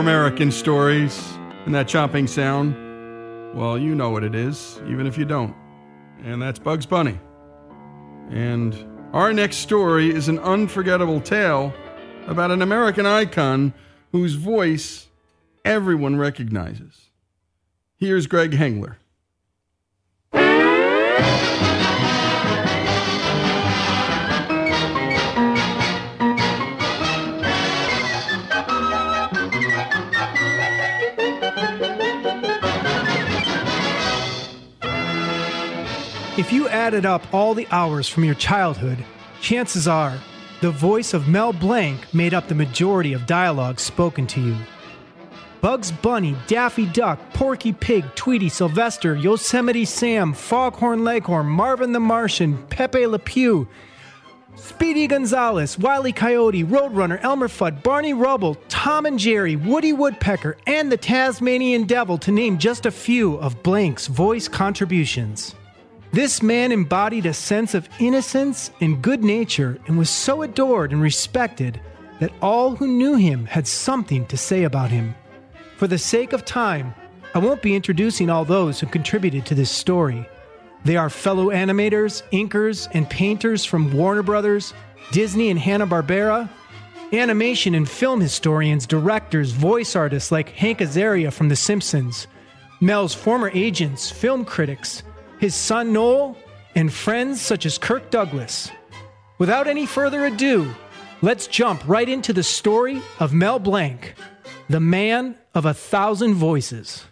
American Stories. And that chopping sound, well, you know what it is, even if you don't. And that's Bugs Bunny. And our next story is an unforgettable tale about an American icon whose voice everyone recognizes. Here's Greg Hengler. If you added up all the hours from your childhood, chances are the voice of Mel Blanc made up the majority of dialogue spoken to you. Bugs Bunny, Daffy Duck, Porky Pig, Tweety, Sylvester, Yosemite Sam, Foghorn Leghorn, Marvin the Martian, Pepe Le Pew, Speedy Gonzales, Wile E. Coyote, Roadrunner, Elmer Fudd, Barney Rubble, Tom and Jerry, Woody Woodpecker, and the Tasmanian Devil, to name just a few of Blanc's voice contributions. This man embodied a sense of innocence and good nature and was so adored and respected that all who knew him had something to say about him. For the sake of time, I won't be introducing all those who contributed to this story. They are fellow animators, inkers, and painters from Warner Brothers, Disney, and Hanna-Barbera, animation and film historians, directors, voice artists like Hank Azaria from The Simpsons, Mel's former agents, film critics, his son Noel, and friends such as Kirk Douglas. Without any further ado, let's jump right into the story of Mel Blanc, the man of a thousand voices.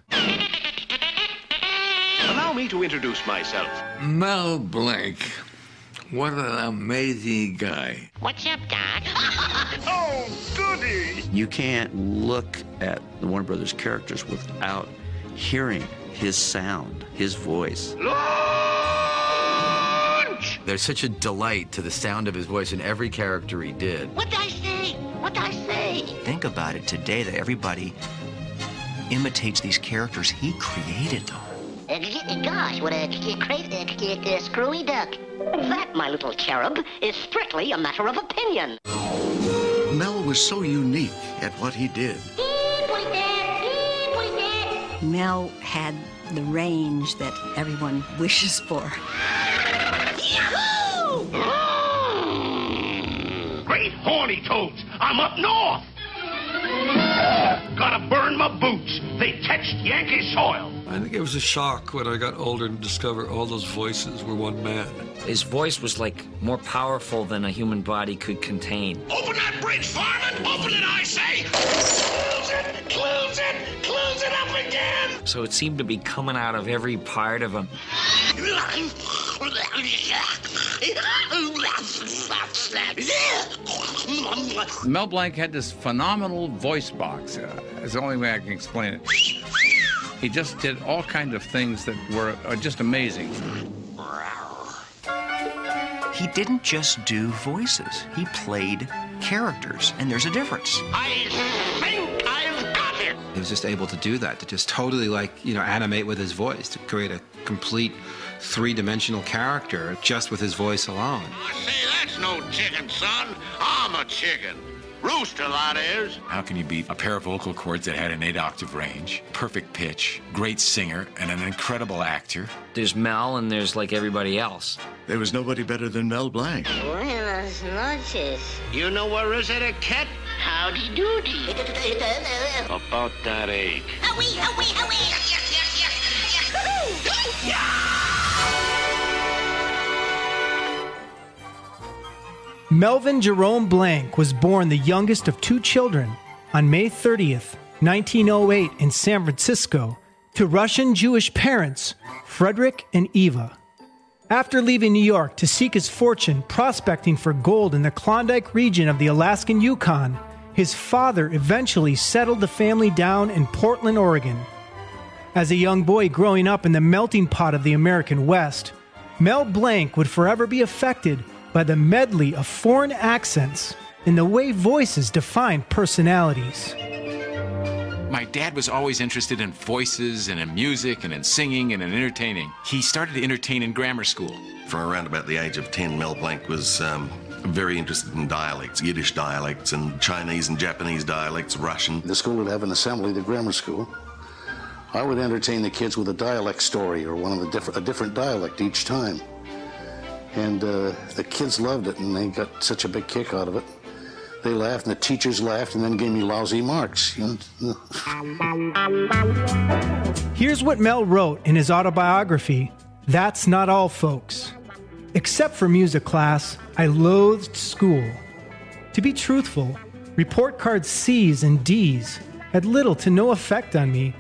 Allow me to introduce myself. Mel Blanc. What an amazing guy. What's up, Doc? Oh, goody! You can't look at the Warner Brothers characters without hearing his sound, his voice. Lunch! There's such a delight to the sound of his voice in every character he did. What'd I say? What'd I say? Think about it today that everybody imitates these characters. He created them. Uh, gosh, what a crazy, uh, screwy duck. That, my little cherub, is strictly a matter of opinion. Mel was so unique at what he did. Mel had the range that everyone wishes for. Great horny toads! I'm up north! Gotta burn my boots. They touched Yankee soil. I think it was a shock when I got older and discovered all those voices were one man. His voice was like more powerful than a human body could contain. Open that bridge, Farman! Open it, I say! Close it! Close it! Close it up again! So it seemed to be coming out of every part of him. Mel Blanc had this phenomenal voice box. Uh, is the only way I can explain it. He just did all kinds of things that were uh, just amazing. He didn't just do voices, he played characters, and there's a difference. I He was just able to do that, to just totally like, you know, animate with his voice, to create a complete three dimensional character just with his voice alone. I say, that's no chicken, son. I'm a chicken. Rooster, that is. How can you beat a pair of vocal cords that had an eight octave range, perfect pitch, great singer, and an incredible actor? There's Mel and there's like everybody else. There was nobody better than Mel Blanc. Buenas noches. You know where is it, a cat? Howdy doody. About that ache. Howie, howie, howie. Yes, yes, yes, yes, yes. Melvin Jerome Blank was born the youngest of two children on May 30th, 1908, in San Francisco, to Russian Jewish parents, Frederick and Eva. After leaving New York to seek his fortune prospecting for gold in the Klondike region of the Alaskan Yukon, his father eventually settled the family down in Portland, Oregon. As a young boy growing up in the melting pot of the American West, Mel Blanc would forever be affected by the medley of foreign accents and the way voices define personalities. My dad was always interested in voices and in music and in singing and in entertaining. He started to entertain in grammar school. From around about the age of 10, Mel Blanc was um, very interested in dialects, Yiddish dialects, and Chinese and Japanese dialects, Russian. The school would have an assembly, the grammar school. I would entertain the kids with a dialect story or one of the different a different dialect each time, and uh, the kids loved it, and they got such a big kick out of it. They laughed, and the teachers laughed, and then gave me lousy marks. Here's what Mel wrote in his autobiography That's Not All, Folks. Except for music class, I loathed school. To be truthful, report cards C's and D's had little to no effect on me,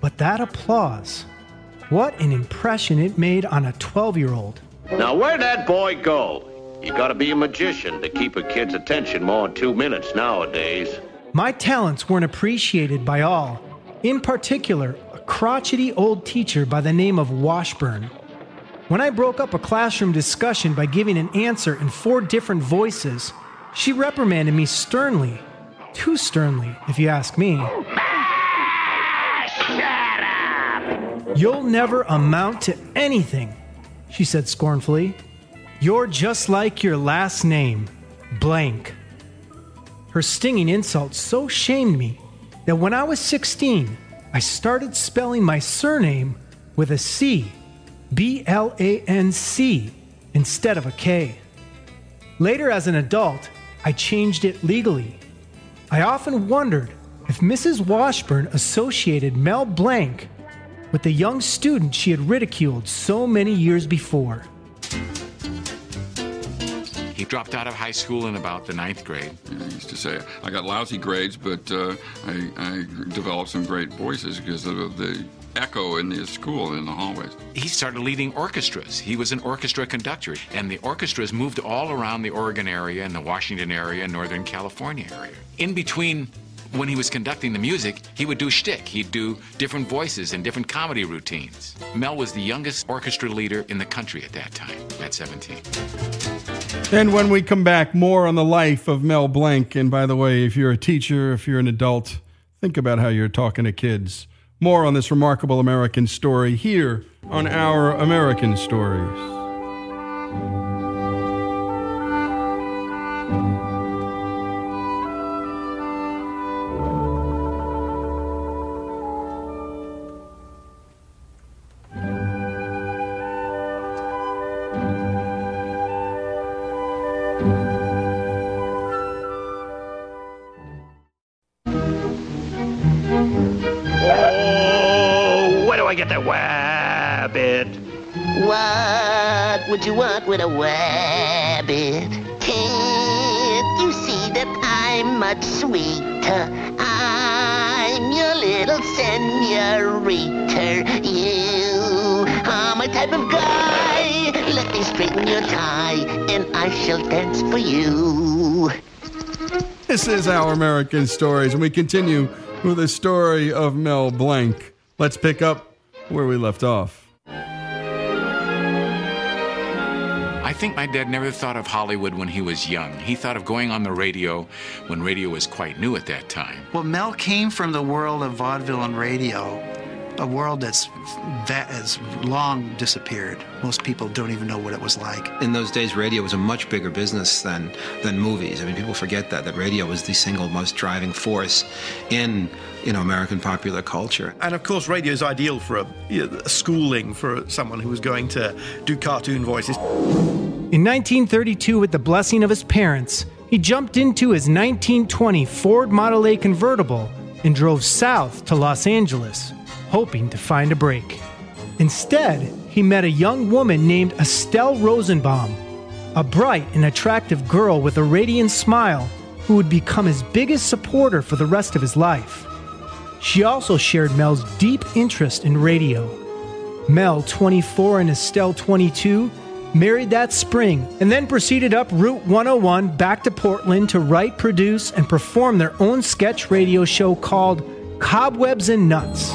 but that applause, what an impression it made on a 12 year old. Now, where'd that boy go? You gotta be a magician to keep a kid's attention more than two minutes nowadays. My talents weren't appreciated by all, in particular, a crotchety old teacher by the name of Washburn. When I broke up a classroom discussion by giving an answer in four different voices, she reprimanded me sternly. Too sternly, if you ask me. "Shut up! You'll never amount to anything, she said scornfully. You're just like your last name, blank. Her stinging insult so shamed me that when I was 16, I started spelling my surname with a C, B L A N C, instead of a K. Later, as an adult, I changed it legally. I often wondered if Mrs. Washburn associated Mel Blanc with the young student she had ridiculed so many years before. He dropped out of high school in about the ninth grade. I used to say I got lousy grades, but uh, I, I developed some great voices because of the echo in the school in the hallways. He started leading orchestras. He was an orchestra conductor, and the orchestras moved all around the Oregon area and the Washington area, and Northern California area. In between when he was conducting the music, he would do shtick. He'd do different voices and different comedy routines. Mel was the youngest orchestra leader in the country at that time, at 17. And when we come back, more on the life of Mel Blanc. And by the way, if you're a teacher, if you're an adult, think about how you're talking to kids. More on this remarkable American story here on Our American Stories. Get that wabbit? What would you want with a wabbit? Can't you see that I'm much sweeter? I'm your little senorita. You are my type of guy. Let me straighten your tie, and I shall dance for you. This is Our American Stories, and we continue with the story of Mel Blanc. Let's pick up where we left off. I think my dad never thought of Hollywood when he was young. He thought of going on the radio when radio was quite new at that time. Well, Mel came from the world of vaudeville and radio, a world that's that has long disappeared. Most people don't even know what it was like. In those days, radio was a much bigger business than than movies. I mean, people forget that that radio was the single most driving force in you know American popular culture. And of course, radio is ideal for a, you know, a schooling for someone who was going to do cartoon voices. In 1932, with the blessing of his parents, he jumped into his 1920 Ford Model A convertible and drove south to Los Angeles, hoping to find a break. Instead, he met a young woman named Estelle Rosenbaum, a bright and attractive girl with a radiant smile who would become his biggest supporter for the rest of his life. She also shared Mel's deep interest in radio. Mel, 24, and Estelle, 22, married that spring and then proceeded up Route 101 back to Portland to write, produce, and perform their own sketch radio show called Cobwebs and Nuts.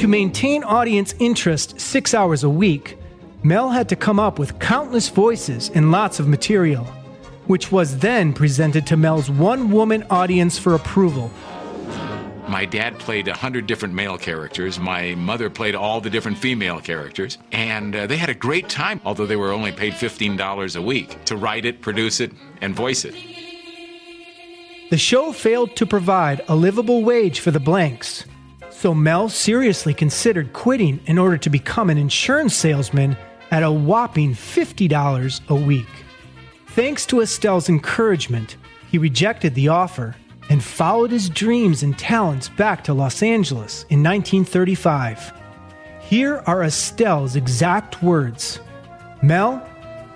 To maintain audience interest six hours a week, Mel had to come up with countless voices and lots of material, which was then presented to Mel's one woman audience for approval. My dad played a hundred different male characters. My mother played all the different female characters. And uh, they had a great time, although they were only paid $15 a week to write it, produce it, and voice it. The show failed to provide a livable wage for the Blanks, so Mel seriously considered quitting in order to become an insurance salesman at a whopping $50 a week. Thanks to Estelle's encouragement, he rejected the offer and followed his dreams and talents back to Los Angeles in 1935. Here are Estelle's exact words Mel,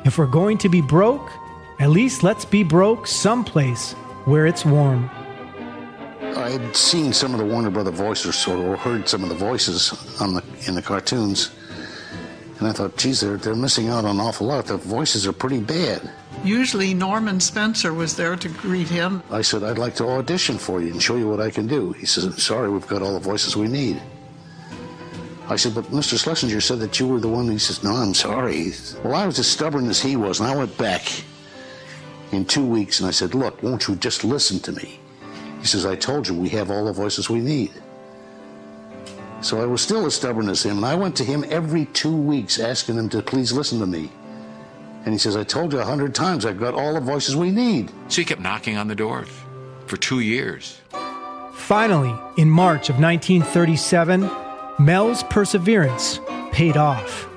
if we're going to be broke, at least let's be broke someplace where it's warm. I had seen some of the Warner Brother voices or heard some of the voices on the in the cartoons, and I thought, geez, they're they're missing out on an awful lot. The voices are pretty bad. Usually Norman Spencer was there to greet him. I said, I'd like to audition for you and show you what I can do. He says, I'm sorry, we've got all the voices we need. I said, but Mr. Schlesinger said that you were the one. He says, no, I'm sorry. Well, I was as stubborn as he was, and I went back in two weeks and I said, look, won't you just listen to me? He says, I told you we have all the voices we need. So I was still as stubborn as him, and I went to him every two weeks asking him to please listen to me. And he says, I told you a hundred times I've got all the voices we need. So he kept knocking on the door for two years. Finally, in March of 1937, Mel's perseverance paid off.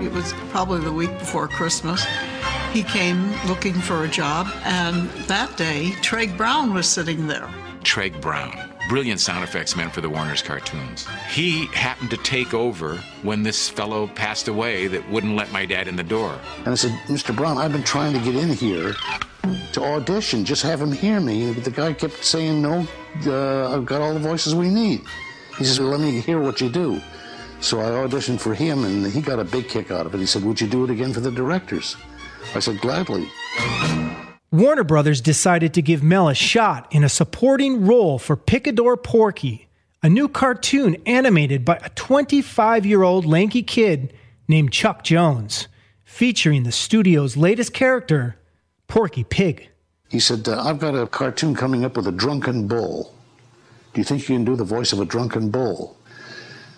It was probably the week before Christmas. He came looking for a job, and that day, Treg Brown was sitting there. Treg Brown, brilliant sound effects man for the Warner's cartoons. He happened to take over when this fellow passed away that wouldn't let my dad in the door. And I said, Mr. Brown, I've been trying to get in here to audition, just have him hear me. But the guy kept saying, no, uh, I've got all the voices we need. He says, well, let me hear what you do. So I auditioned for him, and he got a big kick out of it. He said, would you do it again for the directors? I said, gladly. Warner Brothers decided to give Mel a shot in a supporting role for Picador Porky, a new cartoon animated by a 25 year old lanky kid named Chuck Jones, featuring the studio's latest character, Porky Pig. He said, uh, I've got a cartoon coming up with a drunken bull. Do you think you can do the voice of a drunken bull?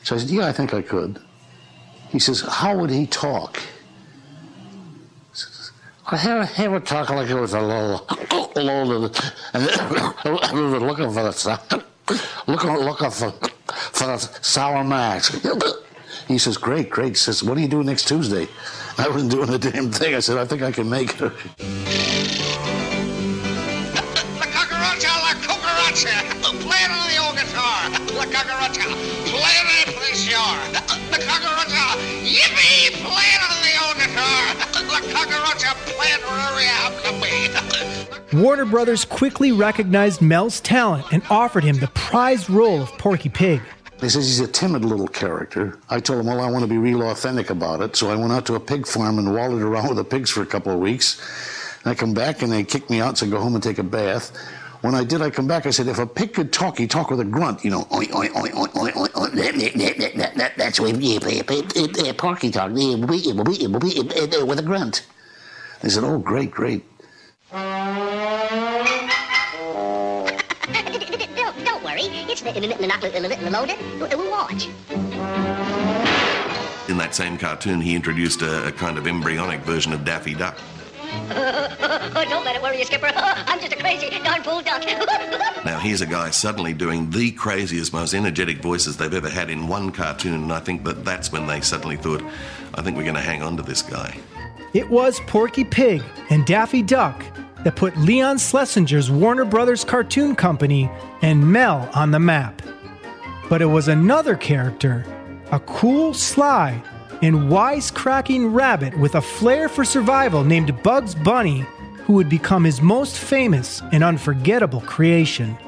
So I said, Yeah, I think I could. He says, How would he talk? Hear, hear it talk like it was a little, little, and we were looking for the, looking, looking for, for the sour mash. He says, great, great. He says, what are you doing next Tuesday? I wasn't doing a damn thing. I said, I think I can make it. Warner Brothers quickly recognized Mel's talent and offered him the prized role of Porky Pig. He says he's a timid little character. I told him, well, I want to be real authentic about it. So I went out to a pig farm and wallowed around with the pigs for a couple of weeks. And I come back and they kicked me out, so I go home and take a bath. When I did, I come back. I said, if a pig could talk, he'd talk with a grunt, you know. Oink, oink, oink, oink, oink, oink, oink. That- that- that- that- that- that- That's uh, Porky talk uh, with a grunt. They said, oh, great, great. don't, don't worry. It's n- n- n- not l- l- loaded. We'll watch. In that same cartoon, he introduced a, a kind of embryonic version of Daffy Duck. oh, don't let it worry you, Skipper. I'm just a crazy darn fool duck. Now, here's a guy suddenly doing the craziest, most energetic voices they've ever had in one cartoon, and I think that that's when they suddenly thought, I think we're going to hang on to this guy. It was Porky Pig and Daffy Duck that put Leon Schlesinger's Warner Brothers Cartoon Company and Mel on the map. But it was another character, a cool, sly, and wisecracking rabbit with a flair for survival named Bugs Bunny, who would become his most famous and unforgettable creation.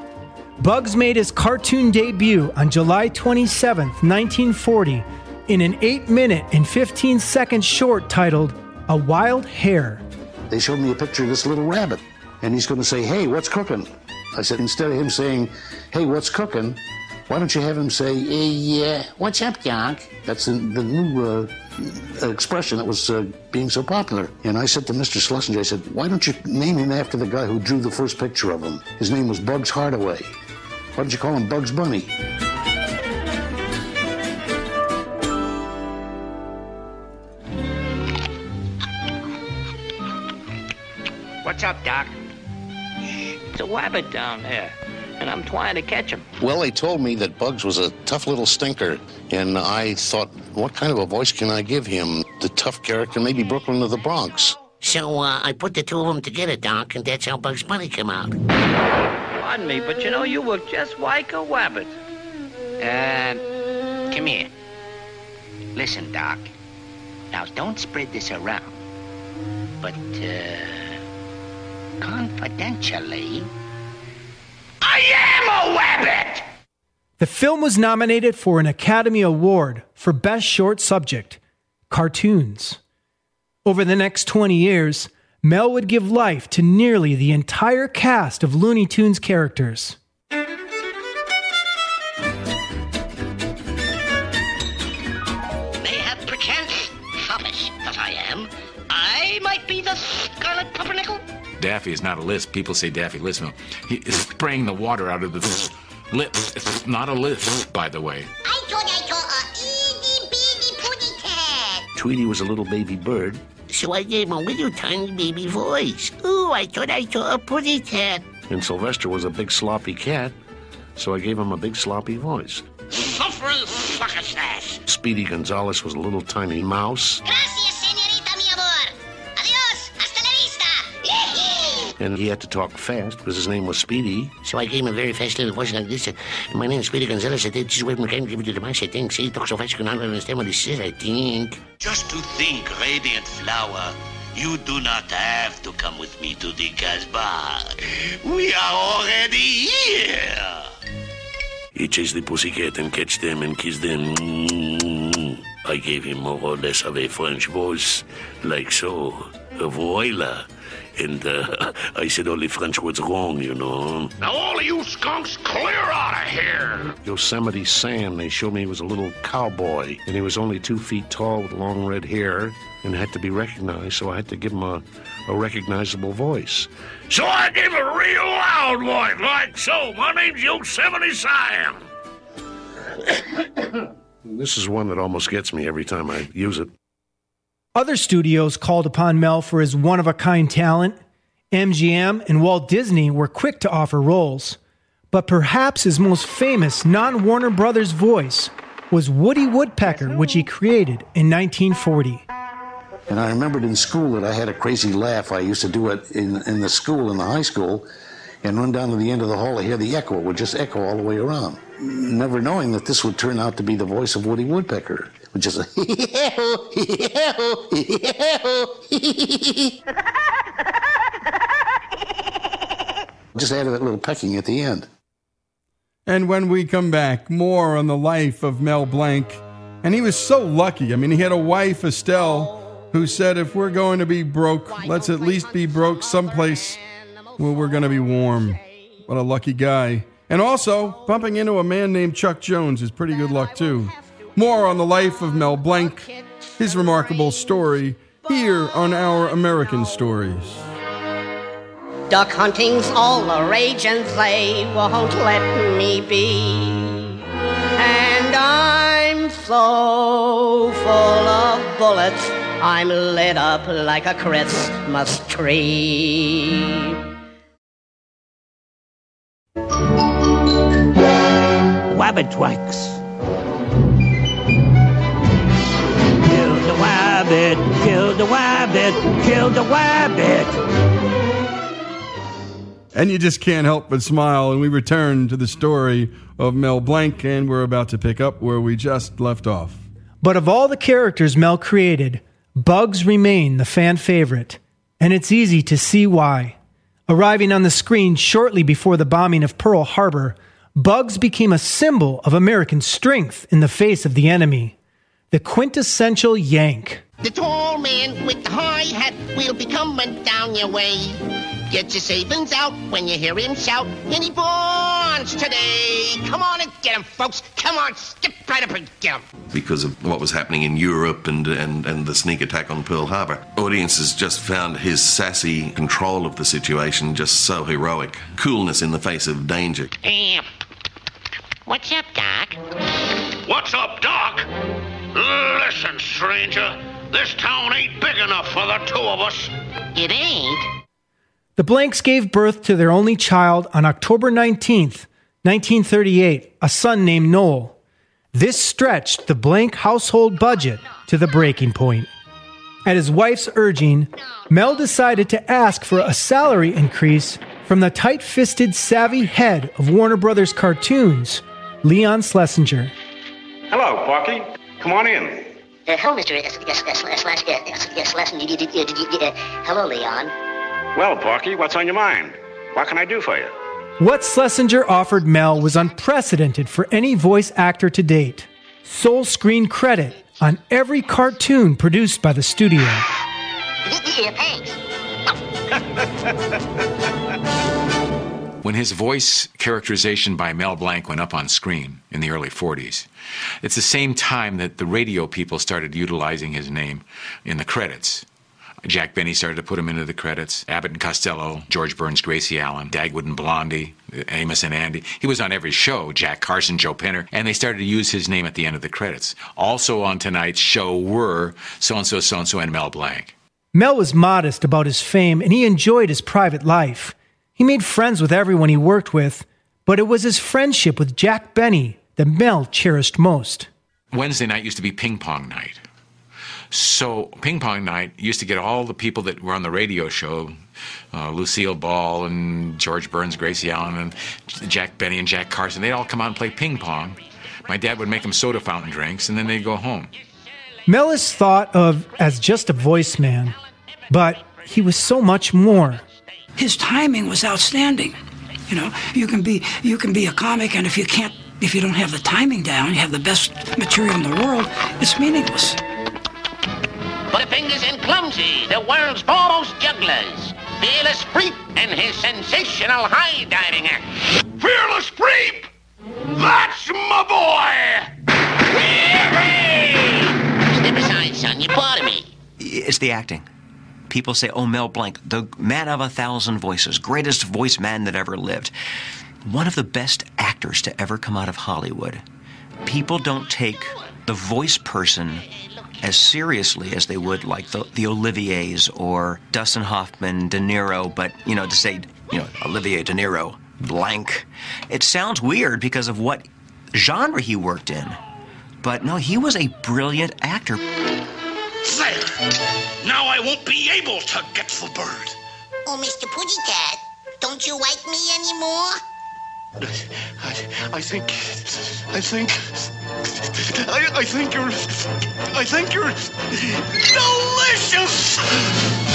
Bugs made his cartoon debut on July 27, 1940, in an 8 minute and 15 second short titled A Wild Hare. They showed me a picture of this little rabbit, and he's going to say, hey, what's cooking? I said, instead of him saying, hey, what's cooking, Why don't you have him say, hey, uh, what's up, Doc? That's the, the new uh, expression that was uh, being so popular. And I said to Mr. Schlesinger, I said, why don't you name him after the guy who drew the first picture of him? His name was Bugs Hardaway. Why don't you call him Bugs Bunny? What's up, Doc? It's a wabbit down there, and I'm trying to catch him. Well, they told me that Bugs was a tough little stinker, and I thought, what kind of a voice can I give him? The tough character, maybe Brooklyn or the Bronx. So uh, I put the two of them together, Doc, and that's how Bugs Bunny came out. Pardon me, but you know, you look just like a wabbit. Uh, come here. Listen, Doc. Now, don't spread this around. But, uh, confidentially, I am a wabbit! The film was nominated for an Academy Award for Best Short Subject Cartoons. Over the next 20 years, Mel would give life to nearly the entire cast of Looney Tunes characters. Daffy is not a lisp. People say Daffy lisp. No, he is spraying the water out of the lips. It's not a lisp, by the way. I thought I saw a itty bitty putty cat. Tweety was a little baby bird. So I gave him a little tiny baby voice. Ooh, I thought I saw a putty cat. And Sylvester was a big sloppy cat, so I gave him a big sloppy voice. Suffering suckassass. Speedy Gonzales was a little tiny mouse, Gracias, and he had to talk fast because his name was Speedy. So I gave him a very fast little voice like this. Uh, my name is Speedy Gonzales. I think this is where McCann give me to the mouse, I think. See, he talks so fast you can hardly understand what he says, I think. Just to think, Radiant Flower, you do not have to come with me to the Casbah. We are already here. He chased the pussycat and catch them and kiss them. I gave him more or less of a French voice, like so. Voila. And uh, I said only French words wrong, you know. Now, all of you skunks, clear out of here! Yosemite Sam, they showed me he was a little cowboy, and he was only two feet tall with long red hair and had to be recognized, so I had to give him a, a recognizable voice. So I gave a real loud voice, like so. My name's Yosemite Sam. This is one that almost gets me every time I use it. Other studios called upon Mel for his one of a kind talent. MGM and Walt Disney were quick to offer roles. But perhaps his most famous non Warner Brothers voice was Woody Woodpecker, which he created in 1940. And I remembered in school that I had a crazy laugh. I used to do it in, in the school, in the high school, and run down to the end of the hall I hear the echo. It would just echo all the way around. Never knowing that this would turn out to be the voice of Woody Woodpecker. Which is a just added that little pecking at the end. And when we come back, more on the life of Mel Blanc. And he was so lucky. I mean, he had a wife, Estelle, who said, if we're going to be broke, let's at least be broke someplace where we're going to be warm. What a lucky guy. And also, bumping into a man named Chuck Jones is pretty good luck, too. More on the life of Mel Blanc, his remarkable story, here on Our American Stories. Duck hunting's all the rage and they won't let me be. And I'm so full of bullets, I'm lit up like a Christmas tree. Wabbit wax. Kill the wabbit, kill the wabbit, kill the wabbit. And you just can't help but smile. And we return to the story of Mel Blanc, and we're about to pick up where we just left off. But of all the characters Mel created, Bugs remained the fan favorite, and it's easy to see why. Arriving on the screen shortly before the bombing of Pearl Harbor, Bugs became a symbol of American strength in the face of the enemy. The quintessential Yank. The tall man with the high hat will be coming down your way. Get your savings out when you hear him shout, any bonds today. Come on and get him, folks. Come on, skip right up and get him. because of what was happening in Europe and, and, and the sneak attack on Pearl Harbor. Audiences just found his sassy control of the situation just so heroic. Coolness in the face of danger. Hey, what's up, Doc? What's up, Doc? Listen, stranger. This town ain't big enough for the two of us. It ain't. The Blanks gave birth to their only child on October 19th, 1938, a son named Noel. This stretched the Blank household budget to the breaking point. At his wife's urging, Mel decided to ask for a salary increase from the tight fisted, savvy head of Warner Brothers cartoons, Leon Schlesinger. Hello, Porky. Come on in. Uh, hello, Mr. S- S- S- Hello, Leon. Well, Porky, what's on your mind? What can I do for you? What Schlesinger offered Mel was unprecedented for any voice actor to date. Sole screen credit on every cartoon produced by the studio. Yeah, thanks. When his voice characterization by Mel Blanc went up on screen in the early 40s, it's the same time that the radio people started utilizing his name in the credits. Jack Benny started to put him into the credits. Abbott and Costello, George Burns, Gracie Allen, Dagwood and Blondie, Amos and Andy. He was on every show. Jack Carson, Joe Penner, and they started to use his name at the end of the credits. Also on tonight's show were so and so, so and so, and Mel Blanc. Mel was modest about his fame and he enjoyed his private life. He made friends with everyone he worked with, but it was his friendship with Jack Benny that Mel cherished most. Wednesday night used to be ping pong night. So ping pong night used to get all the people that were on the radio show, uh, Lucille Ball and George Burns, Gracie Allen, and Jack Benny and Jack Carson. They'd all come out and play ping pong. My dad would make them soda fountain drinks, and then they'd go home. Mel is thought of as just a voice man, but he was so much more. His timing was outstanding. You know, you can be you can be a comic, and if you can't, if you don't have the timing down, you have the best material in the world, it's meaningless. But fingers and clumsy, the world's foremost jugglers. Fearless Freep and his sensational high diving act. Fearless Freep! That's my boy! Step aside, son. You're part of me. It's the acting. People say, oh, Mel Blanc, the man of a thousand voices, greatest voice man that ever lived, one of the best actors to ever come out of Hollywood. People don't take the voice person as seriously as they would like the, the Oliviers or Dustin Hoffman, De Niro, but, you know, to say, you know, Olivier De Niro, Blanc, it sounds weird because of what genre he worked in. But no, he was a brilliant actor. There. Now I won't be able to get the bird. Oh, Mr. Pussycat, don't you like me anymore? I, I think. I think. I, I think you're. I think you're. Delicious!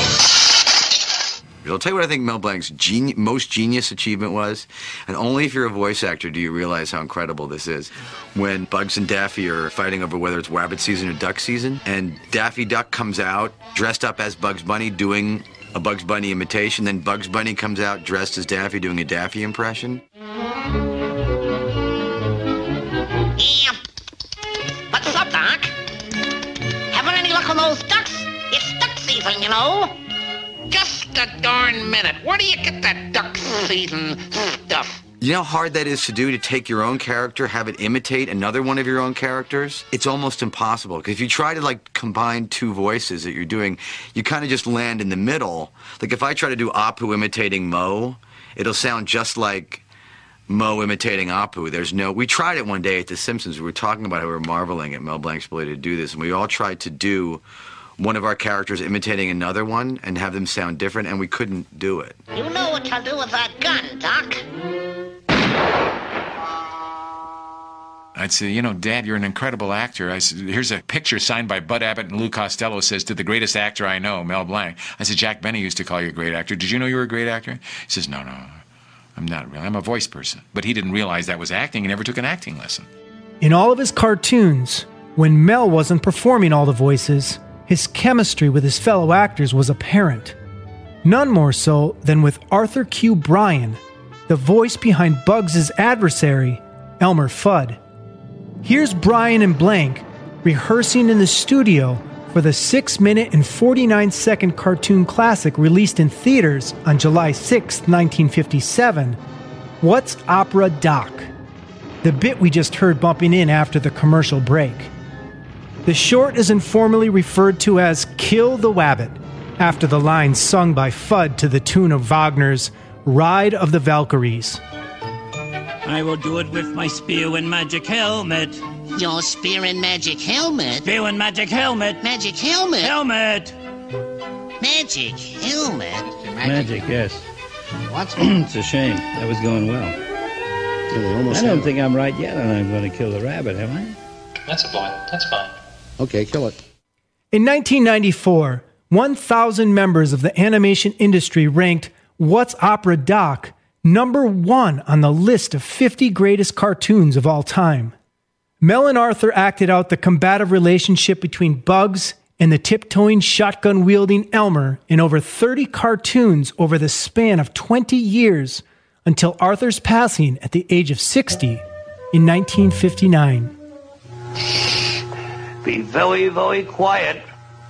I'll tell you what I think Mel Blanc's geni- most genius achievement was, and only if you're a voice actor do you realize how incredible this is. When Bugs and Daffy are fighting over whether it's rabbit season or duck season, and Daffy Duck comes out dressed up as Bugs Bunny doing a Bugs Bunny imitation, then Bugs Bunny comes out dressed as Daffy doing a Daffy impression. What's up, Doc? Having any luck on those ducks? It's duck season, you know. A darn minute. Where do you get that duck season stuff? You know how hard that is to do to take your own character, have it imitate another one of your own characters? It's almost impossible. Because if you try to like combine two voices that you're doing, you kind of just land in the middle. Like if I try to do Apu imitating Moe, it'll sound just like Moe imitating Apu. There's no. We tried it one day at The Simpsons. We were talking about how we were marveling at Mel Blanc's ability to do this, and we all tried to do one of our characters imitating another one and have them sound different, and we couldn't do it. You know what to do with that gun, Doc. I'd say, you know, Dad, you're an incredible actor. I said, here's a picture signed by Bud Abbott and Lou Costello. Says to the greatest actor I know, Mel Blanc. I said, Jack Benny used to call you a great actor. Did you know you were a great actor? He says, No, no, I'm not really. I'm a voice person. But he didn't realize that was acting. He never took an acting lesson. In all of his cartoons, when Mel wasn't performing all the voices, his chemistry with his fellow actors was apparent. None more so than with Arthur Q. Bryan, the voice behind Bugs' adversary, Elmer Fudd. Here's Bryan and Blanc rehearsing in the studio for the 6 minute and 49 second cartoon classic released in theaters on July 6, 1957, What's Opera Doc? The bit we just heard bumping in after the commercial break. The short is informally referred to as Kill the Wabbit, after the line sung by Fudd to the tune of Wagner's Ride of the Valkyries. I will do it with my spear and magic helmet. Your spear and magic helmet? Spear and magic helmet. Magic helmet? Helmet. Magic helmet? Magic, yes. What's it's a shame. That was going well. almost I don't have- think I'm right yet, and I'm going to kill the rabbit, am I? That's a point. That's fine. Okay, kill it. In 1994, 1,000 members of the animation industry ranked What's Opera Doc number one on the list of 50 greatest cartoons of all time. Mel and Arthur acted out the combative relationship between Bugs and the tiptoeing, shotgun wielding Elmer in over 30 cartoons over the span of 20 years until Arthur's passing at the age of 60 in 1959. Be very, very quiet.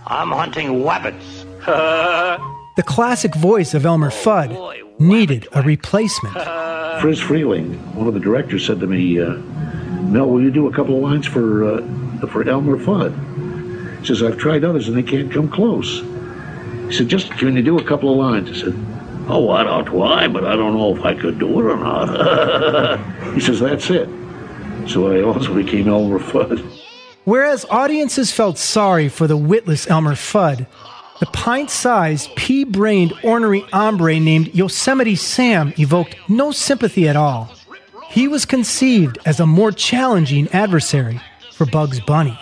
I'm hunting wabbits. The classic voice of Elmer Fudd needed a replacement. Friz Freleng, one of the directors, said to me, uh, "Mel, will you do a couple of lines for uh, for Elmer Fudd?" He says, "I've tried others and they can't come close." He said, "Just can you do a couple of lines?" I said, "Oh, I don't try, but I don't know if I could do it or not." he says, "That's it." So I also became Elmer Fudd. Whereas audiences felt sorry for the witless Elmer Fudd, the pint sized, pea brained, ornery hombre named Yosemite Sam evoked no sympathy at all. He was conceived as a more challenging adversary for Bugs Bunny.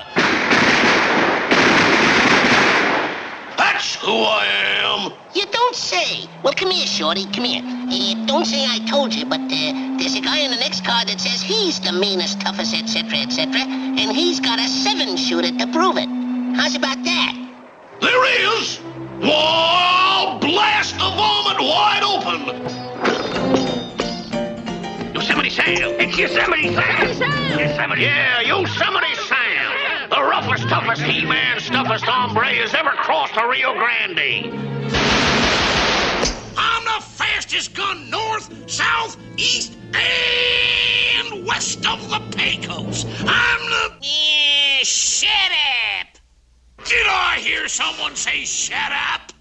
That's who I am. Well, come here, Shorty. Come here. Uh, don't say I told you, but uh, there's a guy in the next car that says he's the meanest, toughest, etc., etc., and he's got a seven-shooter to prove it. How's about that? There is. Whoa! Blast the vomit wide open. Yosemite Sam. It's Yosemite Sam. Yosemite. Yeah, Yosemite Sam. The roughest, toughest He-Man, stuffest hombre has ever crossed the Rio Grande. I'm the fastest gun north, south, east, and west of the Pecos. I'm the. Yeah, shut up! Did I hear someone say shut up?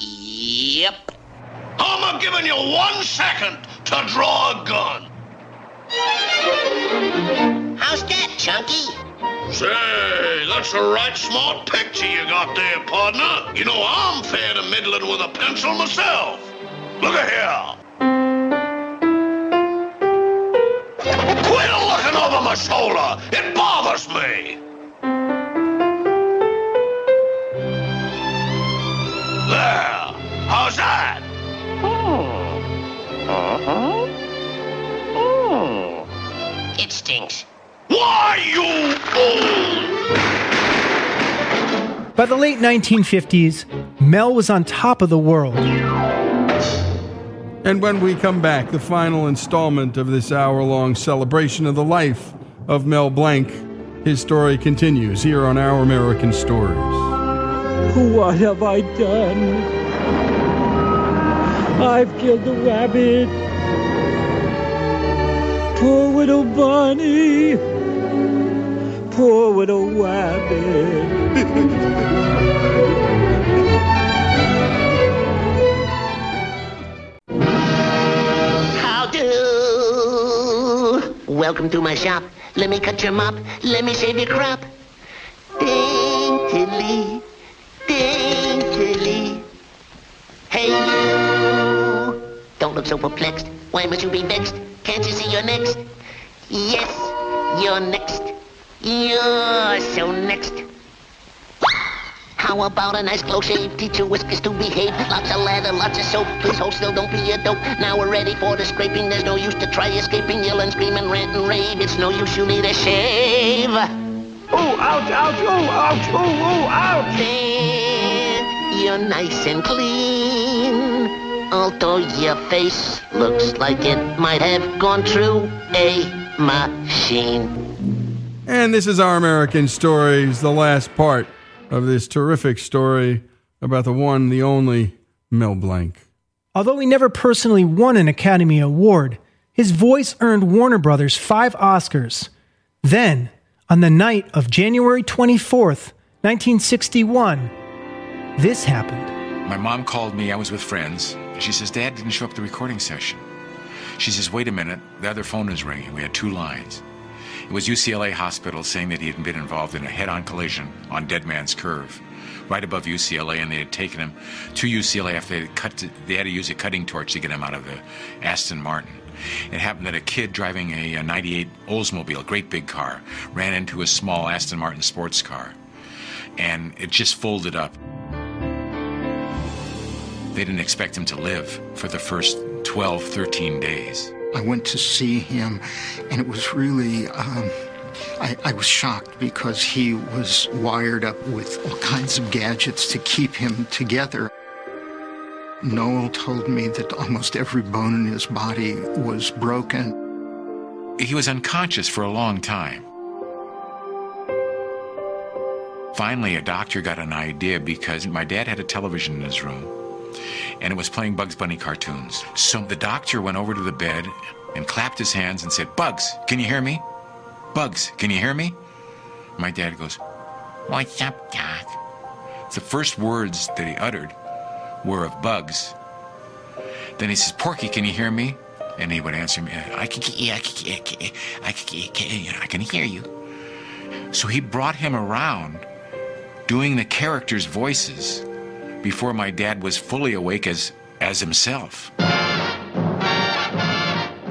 Yep. I'm giving you one second to draw a gun. How's that, Chunky? Say, that's a right smart picture you got there, partner. You know, I'm fair to middling with a pencil myself. Look at here. Quit looking over my shoulder. It bothers me. By the late 1950s, Mel was on top of the world. And when we come back, the final installment of this hour long celebration of the life of Mel Blanc, his story continues here on Our American Stories. What have I done? I've killed the rabbit. Poor little bunny. Poor. How do? Welcome to my shop. Let me cut your mop. Let me save your crop. Daintily, daintily. Hey, you. Don't look so perplexed. Why must you be vexed? Can't you see you're next? Yes, you're next. You're so next. How about a nice close shave? Teach your whiskers to behave. Lots of lather, lots of soap. Please hold still, don't be a dope. Now we're ready for the scraping. There's no use to try escaping. Yell and scream and rant and rave. It's no use, you need a shave. Ooh, ouch, ouch, ooh, ouch, ooh, ooh, ouch. you're nice and clean. Although your face looks like it might have gone through a machine. And this is Our American Stories, the last part of this terrific story about the one, the only Mel Blanc. Although he never personally won an Academy Award, his voice earned Warner Brothers five Oscars. Then, on the night of January 24th, 1961, this happened. My mom called me. I was with friends. She says, Dad didn't show up at the recording session. She says, Wait a minute. The other phone is ringing. We had two lines. It was UCLA Hospital saying that he had been involved in a head on collision on Dead Man's Curve right above UCLA, and they had taken him to UCLA after they had, cut to, they had to use a cutting torch to get him out of the Aston Martin. It happened that a kid driving a, a 98 Oldsmobile, a great big car, ran into a small Aston Martin sports car, and it just folded up. They didn't expect him to live for the first 12, 13 days. I went to see him, and it was really. Um, I, I, was shocked because he was wired up with all kinds of gadgets to keep him together. Noel told me that almost every bone in his body was broken. He was unconscious for a long time. Finally, a doctor got an idea because my dad had a television in his room and it was playing Bugs Bunny cartoons. So the doctor went over to the bed and clapped his hands and said, Bugs, can you hear me? Bugs, can you hear me? My dad goes, What's up, Doc? The first words that he uttered were of Bugs. Then he says, Porky, can you hear me? And he would answer me, I can, yeah, I can, I can, I can hear you. So he brought him around doing the characters' voices before my dad was fully awake as, as himself.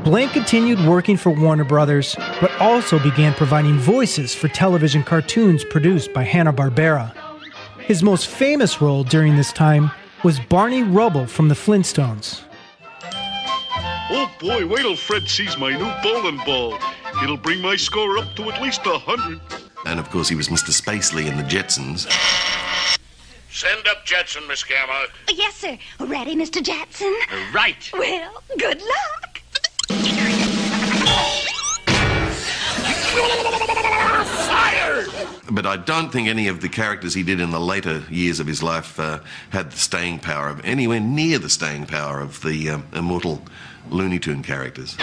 Blanc continued working for Warner Brothers, but also began providing voices for television cartoons produced by Hanna-Barbera. His most famous role during this time was Barney Rubble from the Flintstones. Oh boy, wait till Fred sees my new bowling ball. It'll bring my score up to at least a hundred. And of course, he was Mr. Spacely in the Jetsons. Send up Jetson, Miss Gamma. Yes, sir. Ready, Mr. Jetson? Right. Well, good luck. Fired! But I don't think any of the characters he did in the later years of his life uh, had the staying power of anywhere near the staying power of the um, immortal Looney Tune characters.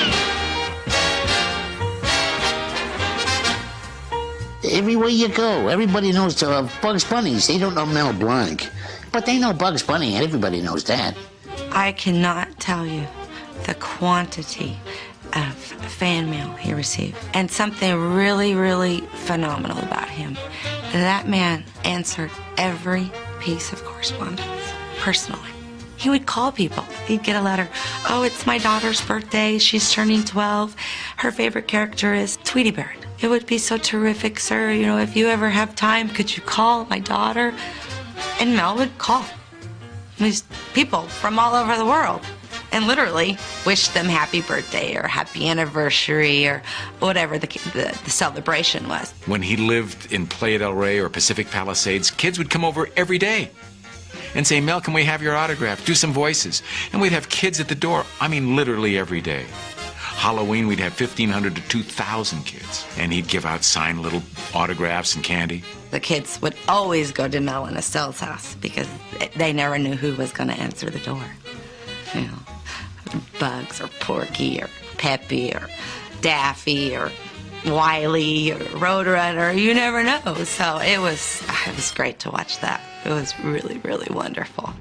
Everywhere you go, everybody knows uh, Bugs Bunny. They don't know Mel Blanc, but they know Bugs Bunny, and everybody knows that. I cannot tell you the quantity of fan mail he received. And something really, really phenomenal about him. That man answered every piece of correspondence personally. He would call people. He'd get a letter. Oh, it's my daughter's birthday. She's turning 12. Her favorite character is Tweety Bird. It would be so terrific, sir. You know, if you ever have time, could you call my daughter? And Mel would call. These people from all over the world and literally wish them happy birthday or happy anniversary or whatever the, the, the, celebration was. When he lived in Playa del Rey or Pacific Palisades, kids would come over every day and say, Mel, can we have your autograph? Do some voices. And we'd have kids at the door, I mean, literally every day. Halloween, we'd have 1,500 to 2,000 kids. And he'd give out signed little autographs and candy. The kids would always go to Mel and Estelle's house because they never knew who was going to answer the door. You know, Bugs or Porky or Peppy or Daffy or Wiley or Roadrunner. You never know. So it was ah, it was great to watch that. It was really really wonderful.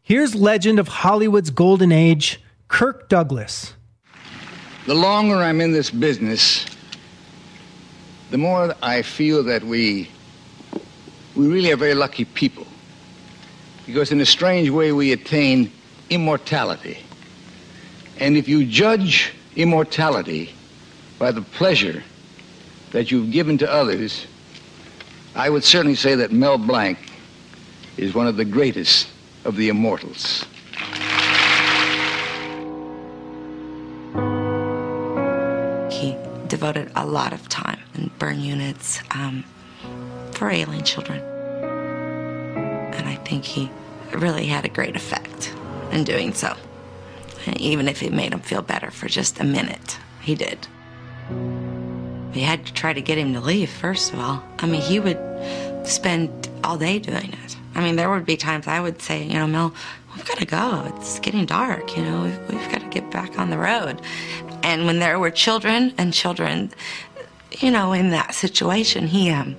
Here's legend of Hollywood's golden age, Kirk Douglas. The longer I'm in this business, the more I feel that we we really are very lucky people. Because in a strange way we attain immortality. And if you judge immortality by the pleasure that you've given to others, I would certainly say that Mel Blanc is one of the greatest of the immortals. Devoted a lot of time in burn units um, for alien children. And I think he really had a great effect in doing so. And even if it made him feel better for just a minute, he did. We had to try to get him to leave, first of all. I mean, he would spend all day doing it. I mean, there would be times I would say, you know, Mel, we've got to go. It's getting dark, you know, we've, we've got to get back on the road. And when there were children and children, you know, in that situation, he, um,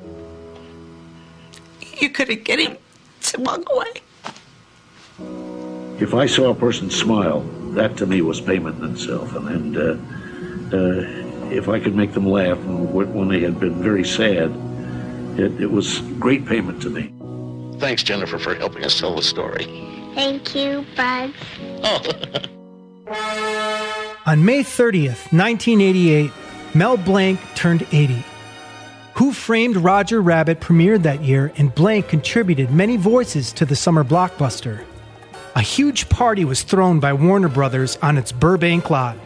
you couldn't get him to walk away. If I saw a person smile, that to me was payment in itself. And, and uh, uh, if I could make them laugh when when they had been very sad, it, it was great payment to me. Thanks, Jennifer, for helping us tell the story. Thank you, Bugs. On May 30th, 1988, Mel Blanc turned 80. Who Framed Roger Rabbit premiered that year, and Blanc contributed many voices to the summer blockbuster. A huge party was thrown by Warner Brothers on its Burbank lot.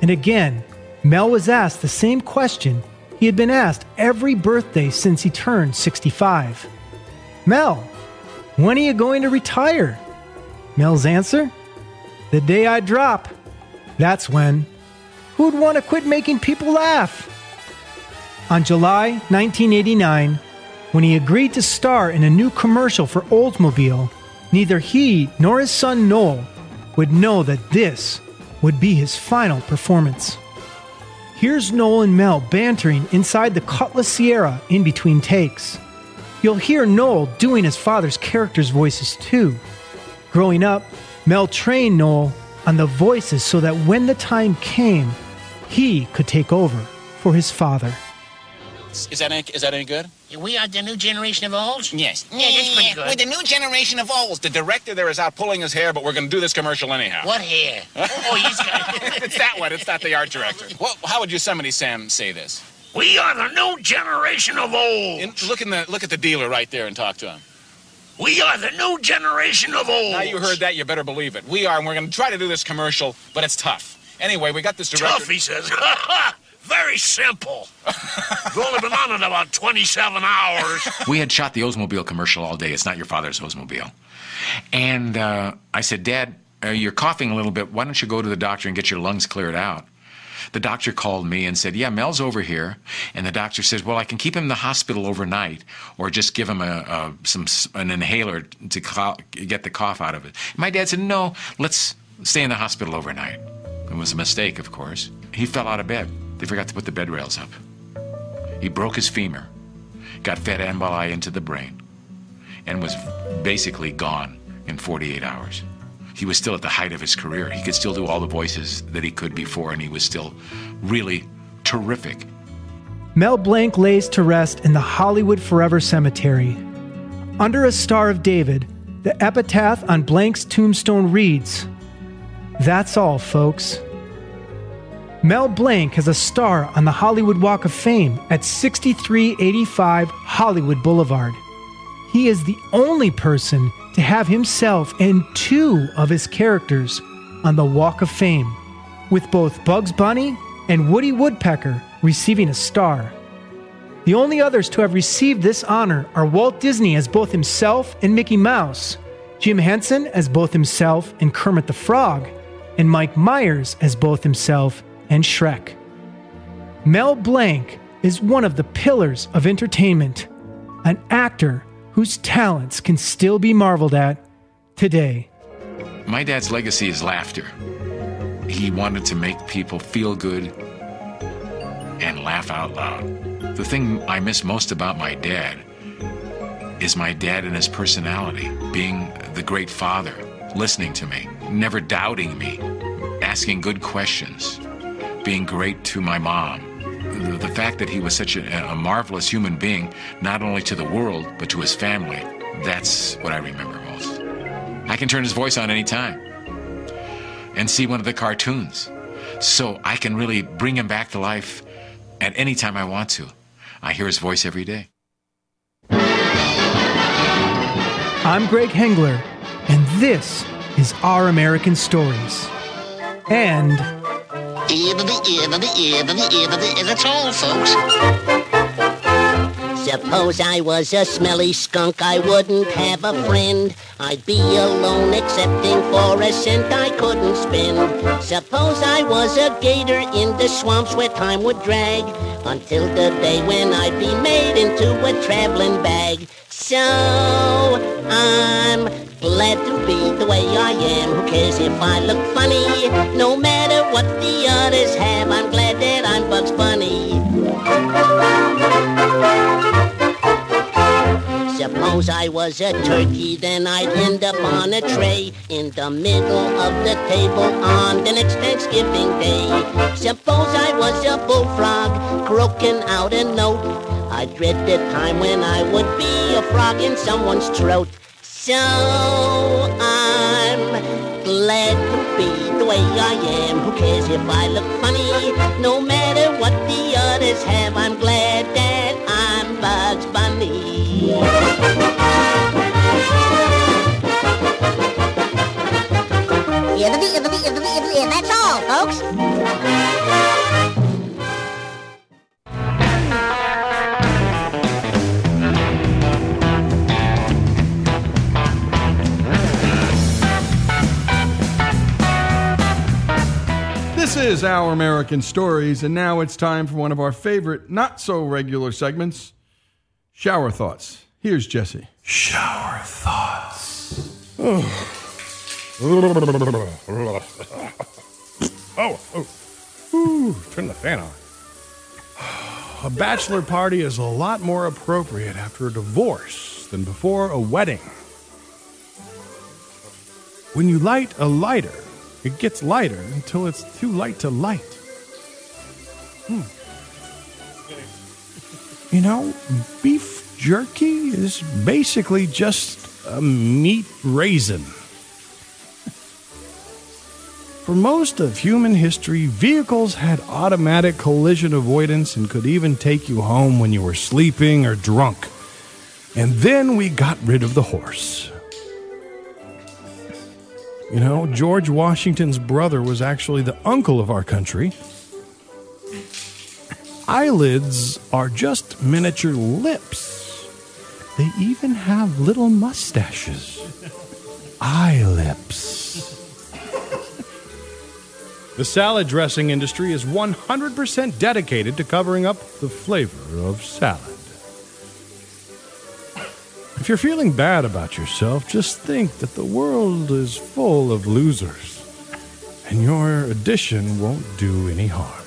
And again, Mel was asked the same question he had been asked every birthday since he turned 65. Mel, when are you going to retire? Mel's answer? The day I drop. That's when. Who'd want to quit making people laugh? On July 1989, when he agreed to star in a new commercial for Oldsmobile, neither he nor his son Noel would know that this would be his final performance. Here's Noel and Mel bantering inside the Cutlass Ciera in between takes. You'll hear Noel doing his father's characters' voices too. Growing up, Mel trained Noel on the voices so that when the time came, he could take over for his father. Is that any, is that any good? We are the new generation of olds? Yes. Yeah, that's pretty good. We're the new generation of olds. The director there is out pulling his hair, but we're going to do this commercial anyhow. What hair? Oh, oh, he's got... it's that one. It's not the art director. Well, how would Yosemite Sam say this? We are the new generation of olds. In, look in the look at the dealer right there and talk to him. We are the new generation of old. Now you heard that, you better believe it. We are, and we're going to try to do this commercial, but it's tough. Anyway, we got this director. Tough, he says. Very simple. We've only been on it about 27 hours. we had shot the Oldsmobile commercial all day. It's not your father's Oldsmobile. And uh, I said, Dad, uh, you're coughing a little bit. Why don't you go to the doctor and get your lungs cleared out? The doctor called me and said, Yeah, Mel's over here. And the doctor says, Well, I can keep him in the hospital overnight or just give him a, a some an inhaler to co- get the cough out of it. My dad said, No, let's stay in the hospital overnight. It was a mistake, of course. He fell out of bed. They forgot to put the bed rails up. He broke his femur, got fat emboli into the brain, and was basically gone in 48 hours. He was still at the height of his career. He could still do all the voices that he could before, and he was still really terrific. Mel Blanc lays to rest in the Hollywood Forever Cemetery. Under a Star of David, the epitaph on Blanc's tombstone reads That's all, folks. Mel Blanc has a star on the Hollywood Walk of Fame at 6385 Hollywood Boulevard. He is the only person to have himself and two of his characters on the Walk of Fame, with both Bugs Bunny and Woody Woodpecker receiving a star. The only others to have received this honor are Walt Disney as both himself and Mickey Mouse, Jim Henson as both himself and Kermit the Frog, and Mike Myers as both himself and Shrek. Mel Blanc is one of the pillars of entertainment, an actor whose talents can still be marveled at today. My dad's legacy is laughter. He wanted to make people feel good and laugh out loud. The thing I miss most about my dad is my dad and his personality, being the great father, listening to me, never doubting me, asking good questions, being great to my mom. The, fact that he was such a, a marvelous human being, not only to the world, but to his family, that's what I remember most. I can turn his voice on anytime and see one of the cartoons. So I can really bring him back to life at any time I want to. I hear his voice every day. I'm Greg Hengler, and this is Our American Stories. And That's all, folks. Suppose I was a smelly skunk, I wouldn't have a friend. I'd be alone, excepting for a cent I couldn't spend. Suppose I was a gator in the swamps where time would drag, until the day when I'd be made into a traveling bag. So I'm glad to be the way I am. Who cares if I look funny? No matter what the others have, I'm glad that I'm Bugs Bunny. Suppose I was a turkey, then I'd end up on a tray in the middle of the table on the next Thanksgiving Day. Suppose I was a bullfrog, croaking out a note. I dread the time when I would be a frog in someone's throat. So I'm glad be the way I am. Who cares if I look funny? No matter what the others have, I'm glad that I'm Bugs Bunny. That's all, folks. This is Our American Stories, and now it's time for one of our favorite, not so regular segments Shower Thoughts. Here's Jesse. Shower thoughts. Oh. oh, oh. Ooh, turn the fan on. A bachelor party is a lot more appropriate after a divorce than before a wedding. When you light a lighter, it gets lighter until it's too light to light. Hmm. You know, beef jerky is basically just a meat raisin. For most of human history, vehicles had automatic collision avoidance and could even take you home when you were sleeping or drunk. And then we got rid of the horse. You know, George Washington's brother was actually the uncle of our country. Eyelids are just miniature lips. They even have little mustaches. Eye lips. The salad dressing industry is 100% dedicated to covering up the flavor of salad. If you're feeling bad about yourself, just think that the world is full of losers, and your addition won't do any harm.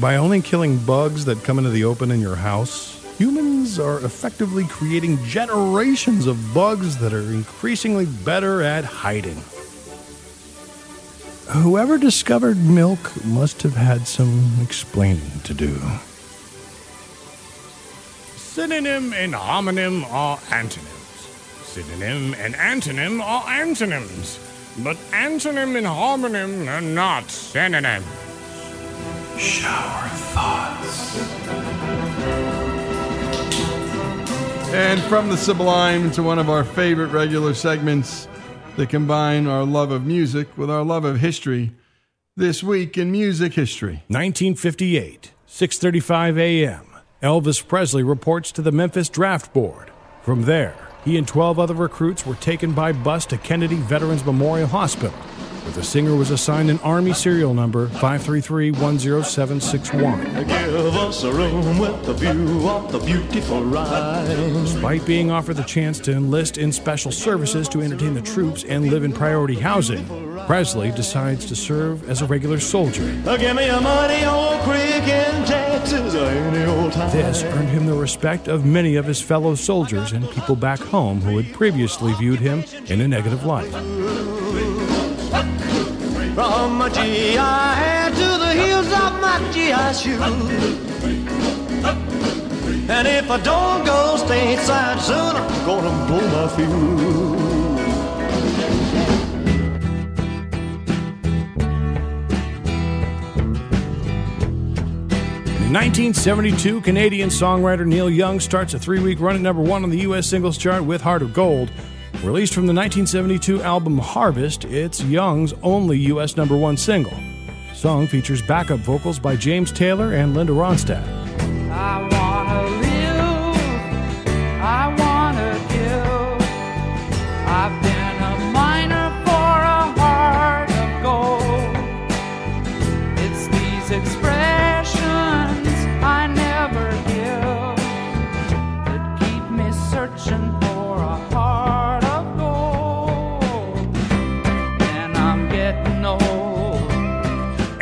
By only killing bugs that come into the open in your house, humans are effectively creating generations of bugs that are increasingly better at hiding. Whoever discovered milk must have had some explaining to do. Synonym and homonym are antonyms. Synonym and antonym are antonyms. But antonym and homonym are not synonyms. Shower thoughts. And from the sublime to one of our favorite regular segments that combine our love of music with our love of history. This week in music history. 1958, 6:35 a.m. Elvis Presley reports to the Memphis Draft Board. From there, he and 12 other recruits were taken by bus to Kennedy Veterans Memorial Hospital, where the singer was assigned an Army serial number 533-10761. Give us a room with a view of the beautiful Rhine. Despite being offered the chance to enlist in special services to entertain the troops and live in priority housing, Presley decides to serve as a regular soldier. Give me a muddy old creek in Texas any old time. This earned him the respect of many of his fellow soldiers and people back home who had previously viewed him in a negative light. From my GI head to the heels of my GI shoe. And if I don't go stateside soon, I'm gonna blow my fuse. In 1972, Canadian songwriter Neil Young starts a three week run at number one on the U.S. singles chart with Heart of Gold. Released from the 1972 album Harvest, it's Young's only U.S. number one single. The song features backup vocals by James Taylor and Linda Ronstadt.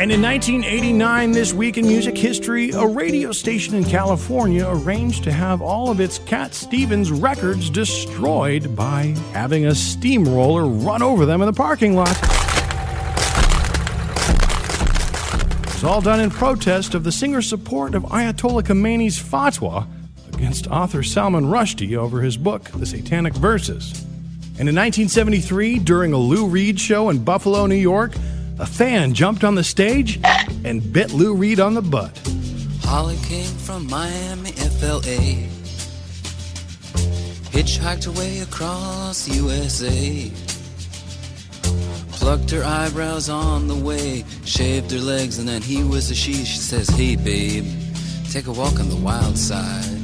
And in 1989, this week in music history, a radio station in California arranged to have all of its Cat Stevens records destroyed by having a steamroller run over them in the parking lot. It's all done in protest of the singer's support of Ayatollah Khomeini's fatwa against author Salman Rushdie over his book, The Satanic Verses. And in 1973, during a Lou Reed show in Buffalo, New York, a fan jumped on the stage and bit Lou Reed on the butt. Holly came from Miami, FLA. Hitchhiked her way across USA. Plucked her eyebrows on the way, shaved her legs, and then he was a she. She says, Hey babe, take a walk on the wild side.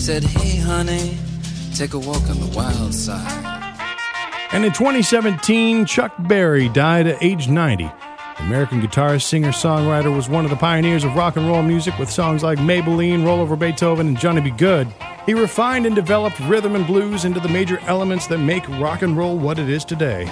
Said, Hey honey, take a walk on the wild side. And in 2017, Chuck Berry died at age 90. The American guitarist, singer, songwriter was one of the pioneers of rock and roll music with songs like Maybelline, Roll Over Beethoven, and Johnny B. Goode. He refined and developed rhythm and blues into the major elements that make rock and roll what it is today.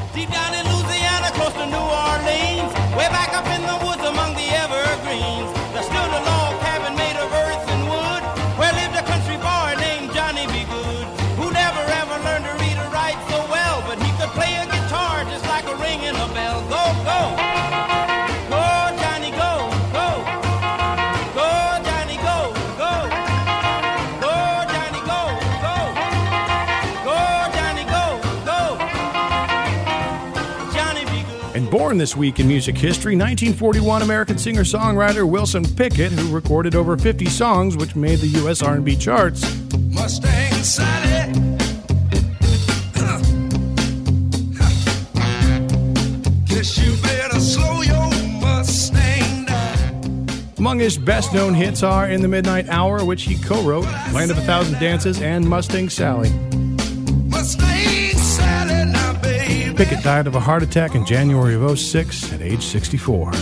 Born this week in music history, 1941 American singer-songwriter Wilson Pickett, who recorded over 50 songs which made the U.S. R&B charts. Mustang Sally. Guess you better slow your Mustang down. Among his best-known hits are "In the Midnight Hour," which he co-wrote, "Land of a Thousand Dances," and "Mustang Sally." Pickett died of a heart attack in January of 06 at age 64.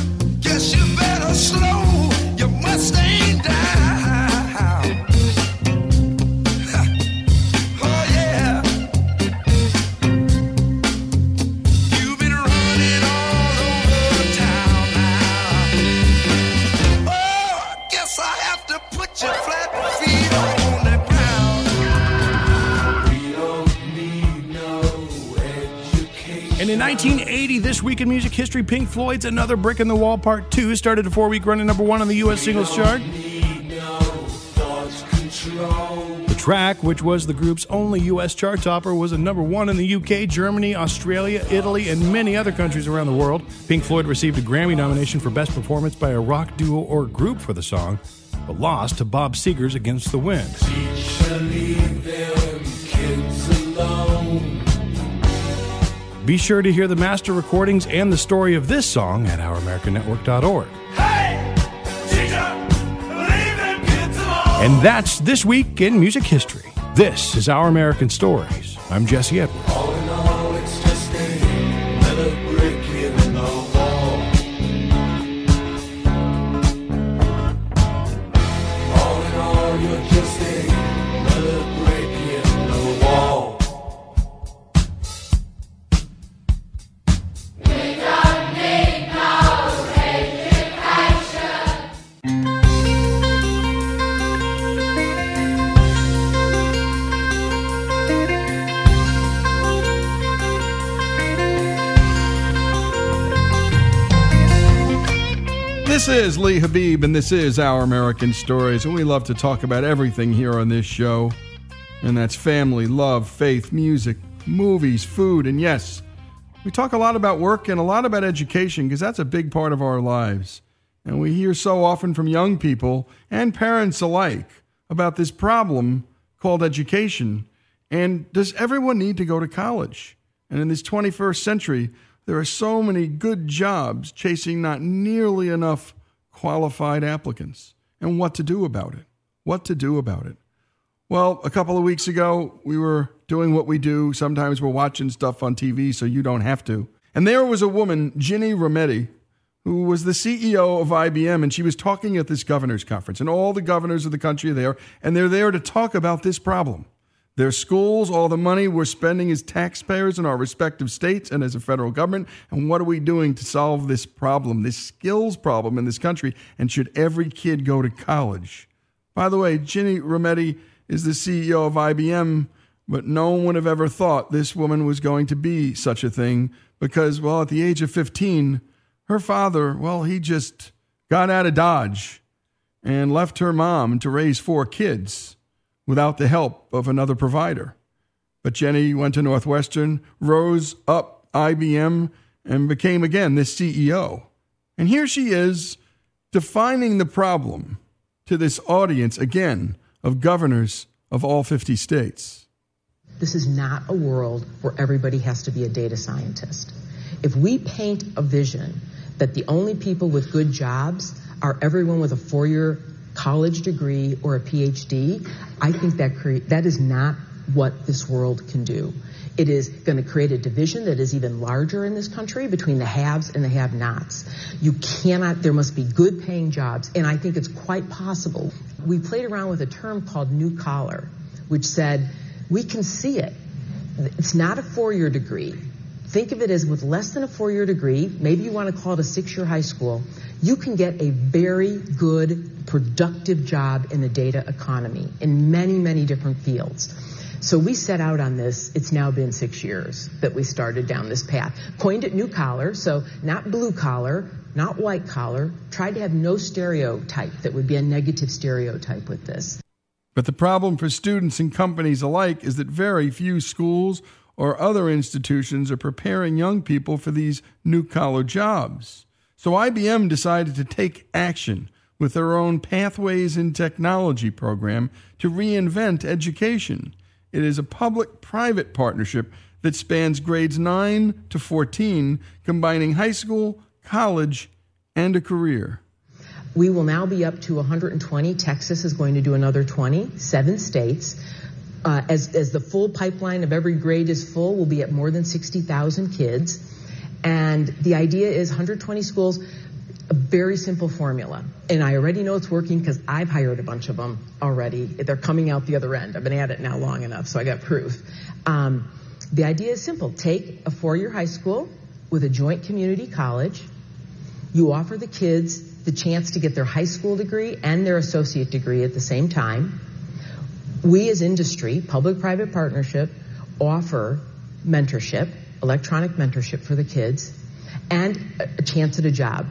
History, Pink Floyd's "Another Brick in the Wall" Part Two started a four-week run at number one on the U.S. singles chart. The track, which was the group's only U.S. chart topper, was a number one in the UK, Germany, Australia, Italy, and many other countries around the world. Pink Floyd received a Grammy nomination for Best Performance by a Rock Duo or Group for the song, but lost to Bob Seger's Against the Wind. Be sure to hear the master recordings and the story of this song at ouramericannetwork.org. And that's this week in music history. This is Our American Stories. I'm Jesse Edwards. Is Lee Habeeb, and this is Our American Stories, and we love to talk about everything here on this show. And that's family, love, faith, music, movies, food, and yes, we talk a lot about work and a lot about education because that's a big part of our lives. And we hear so often from young people and parents alike about this problem called education. And does everyone need to go to college? And in this 21st century, there are so many good jobs chasing not nearly enough qualified applicants. and what to do about it. What to do about it. Well, a couple of weeks ago, we were doing what we do. Sometimes we're watching stuff on TV so you don't have to. And there was a woman, Ginny Rometty, who was the CEO of IBM, and she was talking at this governor's conference. And all the governors of the country are there, and they're there to talk about this problem. Their schools, all the money we're spending as taxpayers in our respective states and as a federal government. And what are we doing to solve this problem, this skills problem in this country? And should every kid go to college? By the way, Ginny Rometty is the CEO of IBM, but no one would have ever thought this woman was going to be such a thing because, well, at the age of 15, her father, well, he just got out of Dodge and left her mom to raise four kids without the help of another provider. But Ginny went to Northwestern, rose up IBM, and became again the CEO. And here she is defining the problem to this audience again of governors of all 50 states. This is not a world where everybody has to be a data scientist. If we paint a vision that the only people with good jobs are everyone with a four year college degree or a PhD, I think that that is not what this world can do. It is going to create a division that is even larger in this country between the haves and the have nots. You cannot, there must be good paying jobs. And I think it's quite possible. We played around with a term called new collar, which said we can see it. It's not a four year degree. Think of it as with less than a four year degree, maybe you want to call it a six year high school, you can get a very good, productive job in the data economy in many, many different fields. So we set out on this. It's now been six years that we started down this path. Coined it new collar, so not blue collar, not white collar. Tried to have no stereotype that would be a negative stereotype with this. But the problem for students and companies alike is that very few schools or other institutions are preparing young people for these new collar jobs. So IBM decided to take action with their own Pathways in Technology program to reinvent education. It is a public private partnership that spans grades 9 to 14, combining high school, college, and a career. We will now be up to 120. Texas is going to do another 20, seven states. Uh, as, as the full pipeline of every grade is full, we'll be at more than 60,000 kids. And the idea is 120 schools, a very simple formula. And I already know it's working because I've hired a bunch of them already. They're coming out the other end. I've been at it now long enough, so I got proof. Um, the idea is simple. Take a four-year high school with a joint community college. You offer the kids the chance to get their high school degree and their associate degree at the same time we as industry, public-private partnership, offer mentorship, electronic mentorship for the kids, and a chance at a job.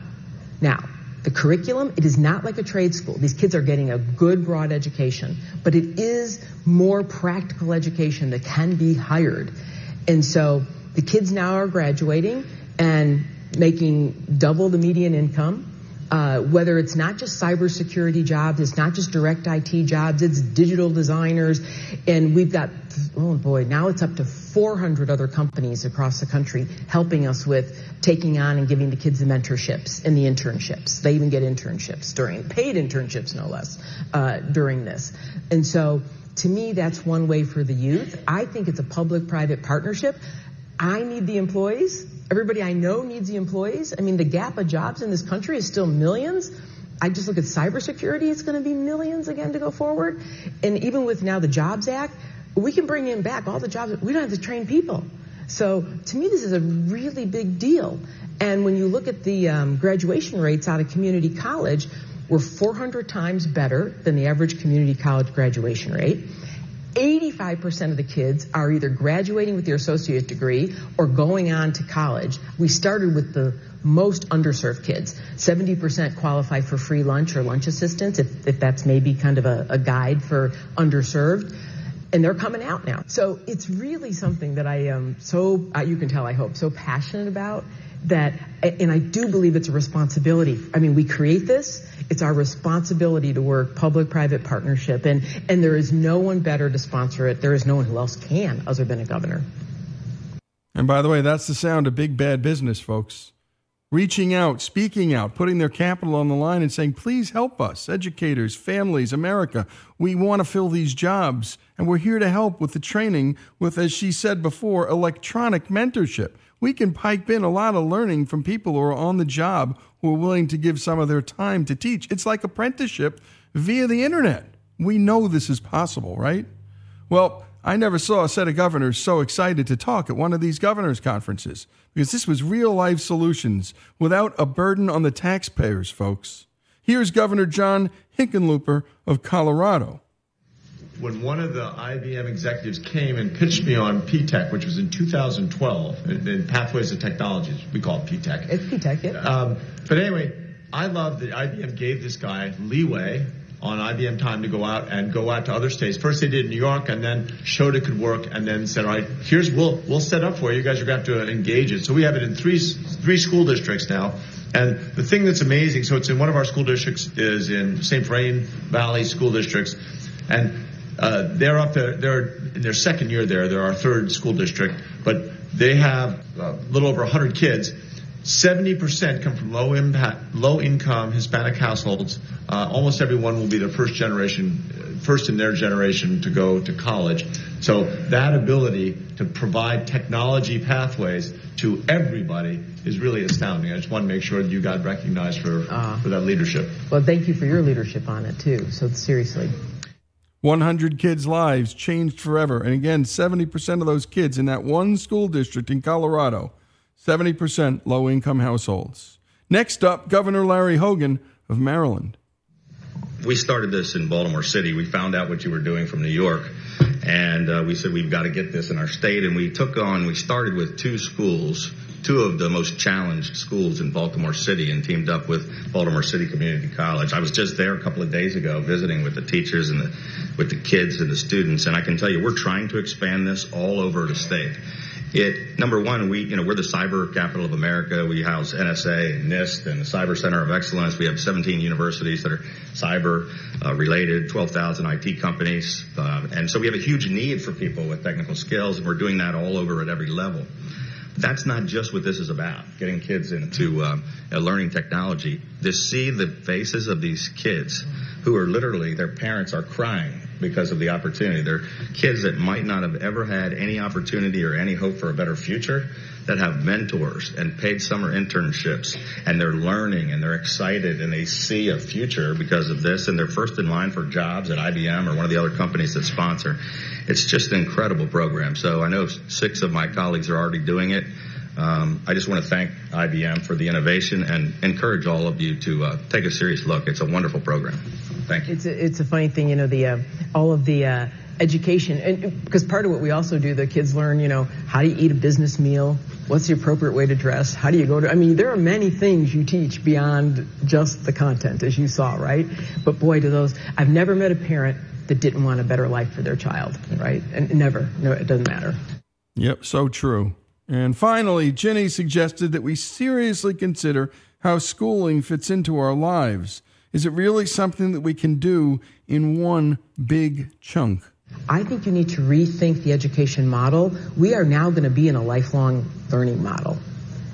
Now, the curriculum, it is not like a trade school. These kids are getting a good broad education, but it is more practical education that can be hired. And so the kids now are graduating and making double the median income uh, whether it's not just cybersecurity jobs, it's not just direct IT jobs, it's digital designers, and we've got oh boy, now it's up to 400 other companies across the country helping us with taking on and giving the kids the mentorships and the internships. They even get internships during paid internships, no less, uh, during this. And so, to me, that's one way for the youth. I think it's a public-private partnership. I need the employees. Everybody I know needs the employees. I mean, the gap of jobs in this country is still millions. I just look at cybersecurity, it's going to be millions again to go forward. And even with now the Jobs Act, we can bring in back all the jobs. We don't have to train people. So to me, this is a really big deal. And when you look at the um, graduation rates out of community college, we're 400 times better than the average community college graduation rate. 85% of the kids are either graduating with their associate degree or going on to college. We started with the most underserved kids. 70% qualify for free lunch or lunch assistance, if, if that's maybe kind of a, a guide for underserved. And they're coming out now. So it's really something that I am so, uh, you can tell, I hope, so passionate about that, and I do believe it's a responsibility. I mean, we create this. It's our responsibility to work public-private partnership, and and there is no one better to sponsor it. There is no one who else can other than a governor. And by the way, that's the sound of big bad business, folks. reaching out, speaking out, putting their capital on the line and saying, please help us, educators, families, America. We want to fill these jobs, and we're here to help with the training with, as she said before, electronic mentorship. We can pipe in a lot of learning from people who are on the job who are willing to give some of their time to teach. It's like apprenticeship via the internet. We know this is possible, right? Well, I never saw a set of governors so excited to talk at one of these governors' conferences because this was real life solutions without a burden on the taxpayers, folks. Here's Governor John Hickenlooper of Colorado. When one of the IBM executives came and pitched me on PTech, which was in 2012, in, in Pathways of Technologies, we call it PTech. It's PTech, yeah. Um, but anyway, I love that IBM gave this guy leeway on IBM time to go out and go out to other states. First they did New York and then showed it could work and then said, all right, here's, we'll, we'll set up for you. You guys are going to have to engage it. So we have it in three, three school districts now. And the thing that's amazing, so it's in one of our school districts is in St. Vrain Valley School Districts. And uh, they're up there, they're in their second year there. They're our third school district, but they have a little over 100 kids. 70% come from low impact, low income Hispanic households. Uh, almost everyone will be the first generation, first in their generation to go to college. So that ability to provide technology pathways to everybody is really astounding. I just want to make sure that you got recognized for, for that leadership. Well, thank you for your leadership on it too. So seriously. 100 kids' lives changed forever. And again, 70% of those kids in that one school district in Colorado, 70% low income households. Next up, Governor Larry Hogan of Maryland. we started this in Baltimore City. We found out what you were doing from New York, and uh, we said we've got to get this in our state. And we took on. We started with two schools, two of the most challenged schools in Baltimore City, and teamed up with Baltimore City Community College. I was just there a couple of days ago visiting with the teachers and the, with the kids and the students, and I can tell you we're trying to expand this all over the state. It number one, we you know we're the cyber capital of America. We house NSA and NIST and the Cyber Center of Excellence. We have 17 universities that are cyber uh, related, 12,000 IT companies, uh, and so we have a huge need for people with technical skills, and we're doing that all over at every level. That's not just what this is about. Getting kids into um, learning technology. To see the faces of these kids who are literally their parents are crying because of the opportunity. They're kids that might not have ever had any opportunity or any hope for a better future that have mentors and paid summer internships and they're learning and they're excited and they see a future because of this and they're first in line for jobs at IBM or one of the other companies that sponsor. It's just an incredible program. So I know six of my colleagues are already doing it. Um, I just want to thank IBM for the innovation and encourage all of you to uh, take a serious look. It's a wonderful program. Thank you. It's a, it's a funny thing, you know, the uh, all of the uh, education, and because part of what we also do, the kids learn, you know, how do you eat a business meal? What's the appropriate way to dress? How do you go to? I mean, there are many things you teach beyond just the content, as you saw, right? But boy, do those! I've never met a parent that didn't want a better life for their child, right? And never, no, it doesn't matter. Yep, so true. And finally, Ginny suggested that we seriously consider how schooling fits into our lives. Is it really something that we can do in one big chunk? I think you need to rethink the education model. We are now going to be in a lifelong learning model.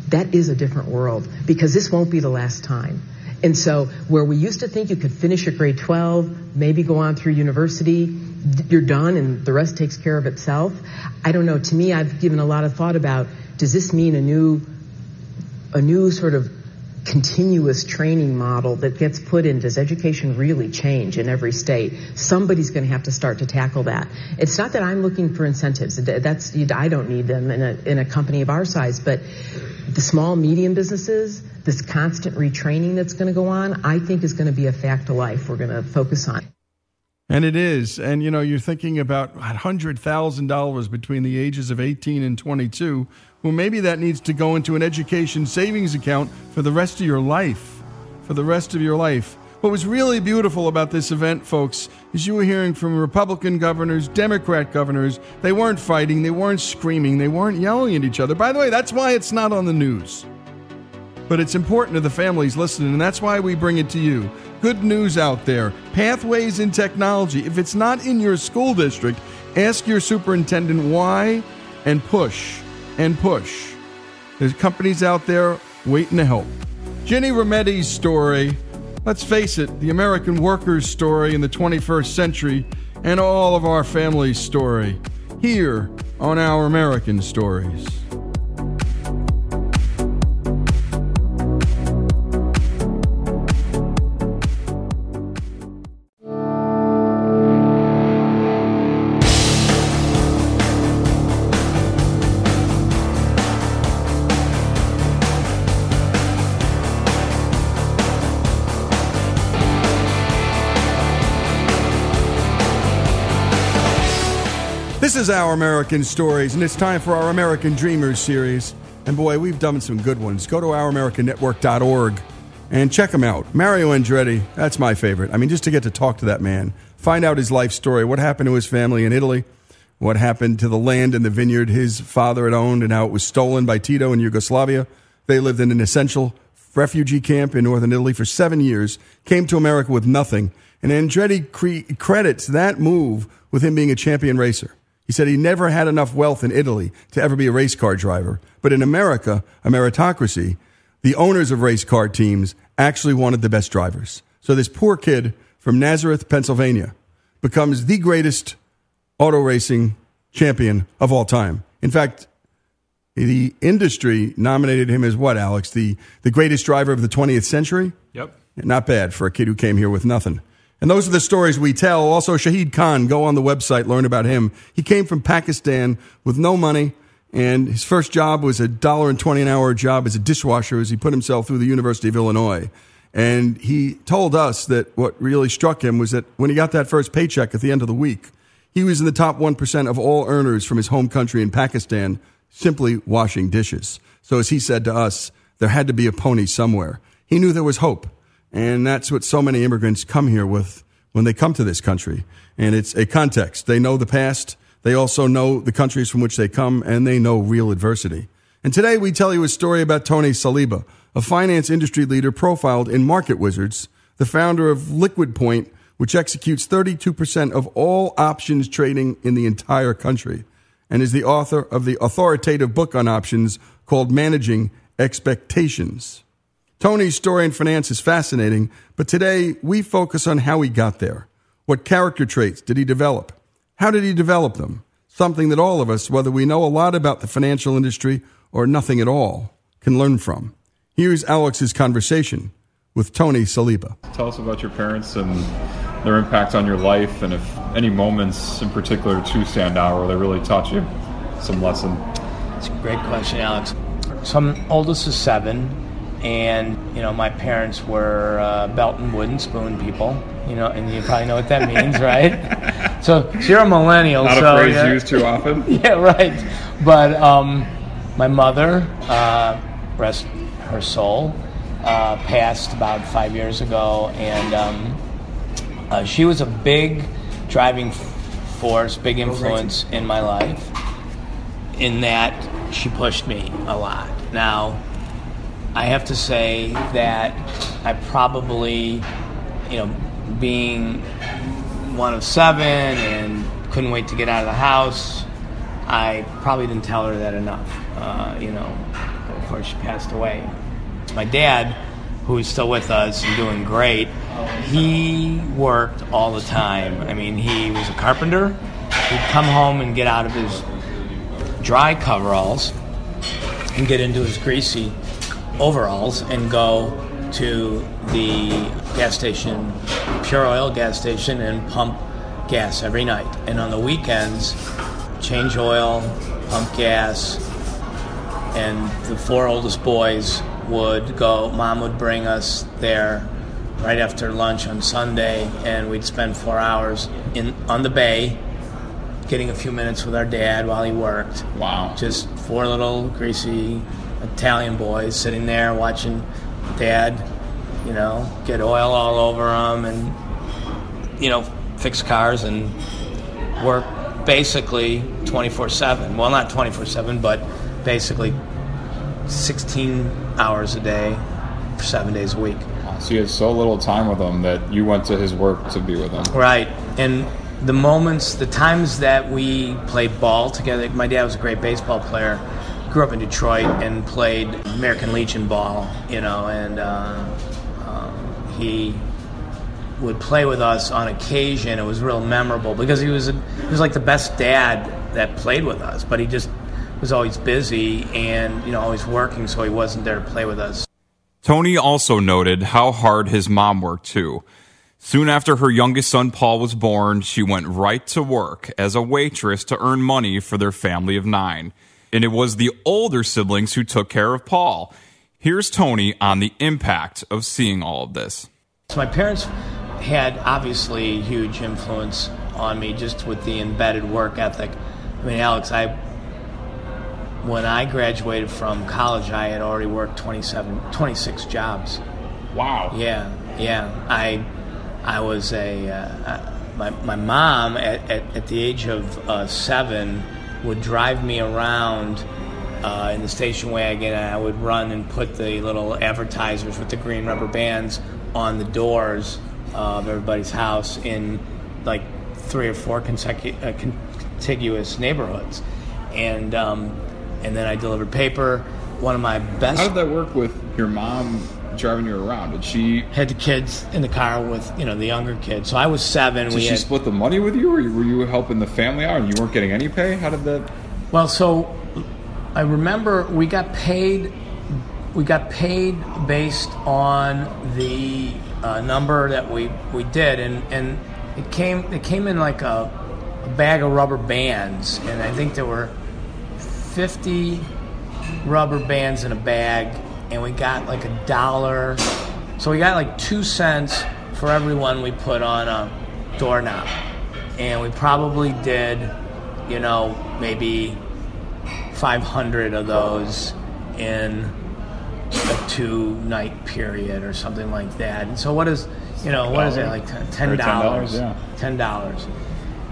That is a different world because this won't be the last time. And so, where we used to think you could finish at grade 12, maybe go on through university, you're done and the rest takes care of itself. I don't know. To me, I've given a lot of thought about does this mean a new, a new sort of continuous training model that gets put in? Does education really change in every state? Somebody's going to have to start to tackle that. It's not that I'm looking for incentives. That's I don't need them in a in a company of our size, but the small medium businesses, this constant retraining that's going to go on, I think is going to be a fact of life. We're going to focus on. And it is. And you know, you're thinking about $100,000 between the ages of 18 and 22. Well, maybe that needs to go into an education savings account for the rest of your life. For the rest of your life. What was really beautiful about this event, folks, is you were hearing from Republican governors, Democrat governors. They weren't fighting, they weren't screaming, they weren't yelling at each other. By the way, that's why it's not on the news. But it's important to the families listening, and that's why we bring it to you. Good news out there pathways in technology. If it's not in your school district, ask your superintendent why and push and push. There's companies out there waiting to help. Ginny Rometty's story, let's face it, the American worker's story in the 21st century, and all of our family's story, here on Our American Stories. This is Our American Stories, and it's time for our American Dreamers series. And boy, we've done some good ones. Go to ouramericannetwork.org and check them out. Mario Andretti, that's my favorite. I mean, just to get to talk to that man, find out his life story, what happened to his family in Italy, what happened to the land and the vineyard his father had owned, and how it was stolen by Tito in Yugoslavia. They lived in an essential refugee camp in northern Italy for seven years, came to America with nothing. And Andretti cre- credits that move with him being a champion racer. He said he never had enough wealth in Italy to ever be a race car driver. But in America, a meritocracy, the owners of race car teams actually wanted the best drivers. So this poor kid from Nazareth, Pennsylvania, becomes the greatest auto racing champion of all time. In fact, the industry nominated him as what, Alex? The, the greatest driver of the 20th century? Yep. Not bad for a kid who came here with nothing. And those are the stories we tell. Also, Shahid Khan, go on the website, learn about him. He came from Pakistan with no money, and his first job was a dollar and twenty an hour job as a dishwasher as he put himself through the University of Illinois. And he told us that what really struck him was that when he got that first paycheck at the end of the week, he was in the top 1% of all earners from his home country in Pakistan simply washing dishes. So, as he said to us, there had to be a pony somewhere. He knew there was hope. And that's what so many immigrants come here with when they come to this country. And it's a context. They know the past. They also know the countries from which they come and they know real adversity. And today we tell you a story about Tony Saliba, a finance industry leader profiled in Market Wizards, the founder of Liquid Point, which executes 32% of all options trading in the entire country, and is the author of the authoritative book on options called Managing Expectations. Tony's story in finance is fascinating, but today we focus on how he got there. What character traits did he develop? How did he develop them? Something that all of us, whether we know a lot about the financial industry or nothing at all, can learn from. Here's Alex's conversation with Tony Saliba. Tell us about your parents and their impact on your life, and if any moments in particular to stand out where they really taught you some lesson. It's a great question, Alex. So I'm oldest of seven, and you know my parents were uh, belt and wooden spoon people. You know, and you probably know what that means, right? So, so you're a millennial. Not so, a phrase yeah. used too often. yeah, right. But um, my mother, uh, rest her soul, uh, passed about five years ago, and um, uh, she was a big driving force, big influence in my life. In that she pushed me a lot. Now, I have to say that I probably, you know, being one of seven and couldn't wait to get out of the house, I probably didn't tell her that enough. Uh, you know, before she passed away. My dad, who is still with us and doing great, he worked all the time. I mean, he was a carpenter. He'd come home and get out of his dry coveralls and get into his greasy overalls and go to the gas station, pure oil gas station, and pump gas every night. And on the weekends, change oil, pump gas, and the four oldest boys would go. Mom would bring us there right after lunch on Sunday, and we'd spend four hours in on the bay, getting a few minutes with our dad while he worked. Wow! Just four little greasy Italian boys sitting there watching dad, you know, get oil all over them, and you know, fix cars and work basically 24/7. Well, not 24/7, but basically 16 hours a day for seven days a week. So you had so little time with him that you went to his work to be with him. Right. And the moments, the times that we played ball together, my dad was a great baseball player, grew up in Detroit and played American Legion ball, you know, and uh, um, he would play with us on occasion. It was real memorable because he was a, he was like the best dad that played with us, but he just was always busy and you know always working, so he wasn't there to play with us. Tony also noted how hard his mom worked too. Soon after her youngest son Paul was born, she went right to work as a waitress to earn money for their family of nine. And it was the older siblings who took care of Paul. Here's Tony on the impact of seeing all of this. So my parents had obviously huge influence on me just with the embedded work ethic. I mean, Alex, I when I graduated from college, I had already worked 27, 26 jobs. Wow. Yeah, yeah. I I was a uh, uh, my my mom at, at, at the age of uh, seven would drive me around. Uh, in the station wagon, and I would run and put the little advertisers with the green rubber bands on the doors of everybody's house in like three or four consecu- uh, contiguous neighborhoods, and um, and then I delivered paper. One of my best. How did that work with your mom driving you around? Did she had the kids in the car with you know the younger kids? So I was seven. Did we she had, split the money with you, or were you helping the family out and you weren't getting any pay? How did that? Well, so I remember we got paid. We got paid based on the uh, number that we, we did, and, and it came it came in like a, a bag of rubber bands, and I think there were fifty rubber bands in a bag, and we got like a dollar. So we got like two cents for everyone we put on a doorknob, and we probably did, you know, maybe 500 of those in a two night period or something like that. And so what is, you know, what is it like ten dollars? $10, yeah. Ten dollars.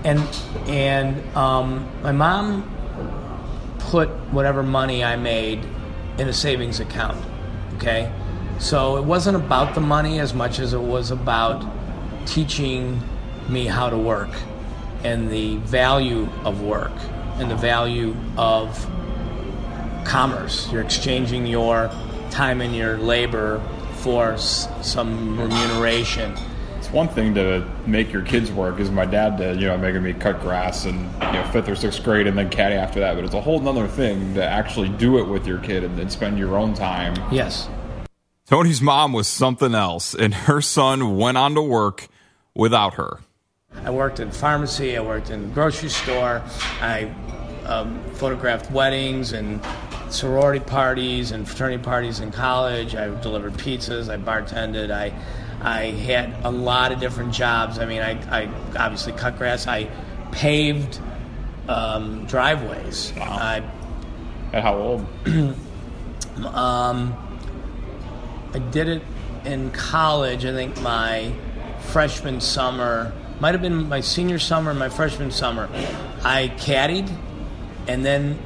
And and um, my mom put whatever money I made in a savings account. Okay, so it wasn't about the money as much as it was about teaching me how to work and the value of work and the value of commerce. You're exchanging your time and your labor for some remuneration. It's one thing to make your kids work, as my dad did, you know, making me cut grass in you know fifth or sixth grade, and then caddy after that. But it's a whole nother thing to actually do it with your kid and then spend your own time. Yes. Tony's mom was something else, and her son went on to work without her. I worked in pharmacy. I worked in grocery store. I um, photographed weddings and sorority parties and fraternity parties in college. I delivered pizzas. I bartended. I I had a lot of different jobs. I mean, I, I obviously cut grass. I paved um, driveways. I, At how old? um, I did it in college. I think my freshman summer might have been my senior summer, my freshman summer. I caddied, and then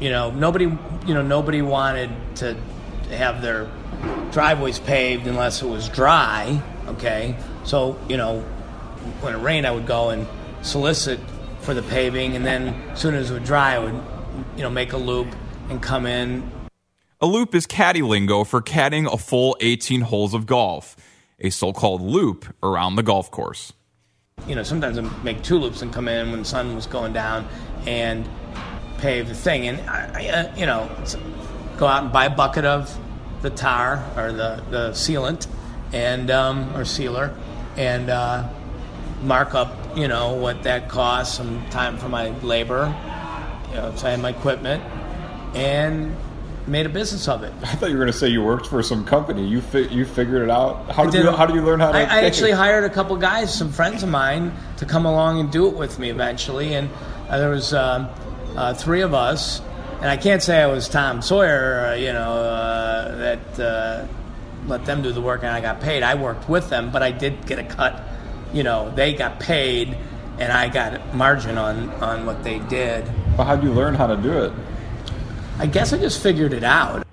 you know nobody you know nobody wanted to have their driveways paved unless it was dry. Okay, so you know when it rained, I would go and solicit for the paving, and then as soon as it would dry, I would you know make a loop and come in A loop is caddy lingo for caddying a full 18 holes of golf, a so called loop around the golf course. you know, sometimes I make two loops and come in when the sun was going down and pave the thing. And I, I uh, you know, go out and buy a bucket of the tar or the, the sealant and um, or sealer and uh, mark up, you know, what that costs, some time for my labor, you know, so I had my equipment and made a business of it. I thought you were going to say you worked for some company. You fi- you figured it out. How I did you did- how do you learn how to? I, I actually hired a couple guys, some friends of mine, to come along and do it with me eventually, and uh, there was um, uh, three of us. And I can't say I was Tom Sawyer, uh, you know, uh, that uh, let them do the work and I got paid. I worked with them, but I did get a cut. You know, they got paid, and I got margin on on what they did. Well, how'd you learn how to do it? I guess I just figured it out.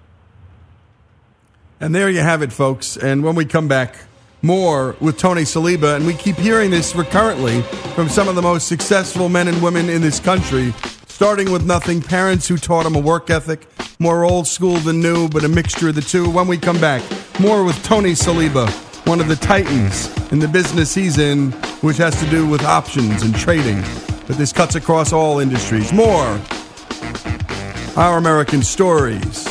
And there you have it, folks. And when we come back, More with Tony Saliba, and we keep hearing this recurrently from some of the most successful men and women in this country, starting with nothing, parents who taught them a work ethic, more old school than new, but a mixture of the two. When we come back, more with Tony Saliba, one of the titans in the business he's in, which has to do with options and trading. But this cuts across all industries. More Our American Stories,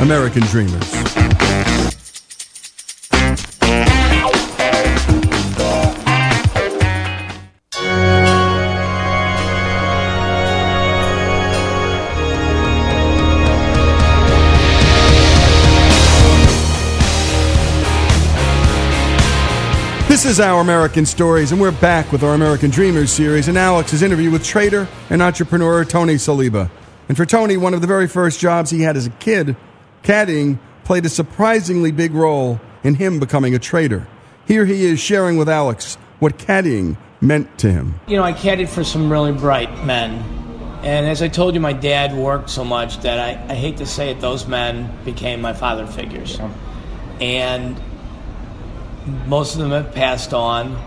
American Dreamers. Is Our American Stories, and we're back with our American Dreamers series and Alex's interview with trader and entrepreneur Tony Saliba. And for Tony, one of the very first jobs he had as a kid, caddying played a surprisingly big role in him becoming a trader. Here he is sharing with Alex what caddying meant to him. You know, I caddied for some really bright men. And as I told you, my dad worked so much that I, I hate to say it, those men became my father figures. And most of them have passed on,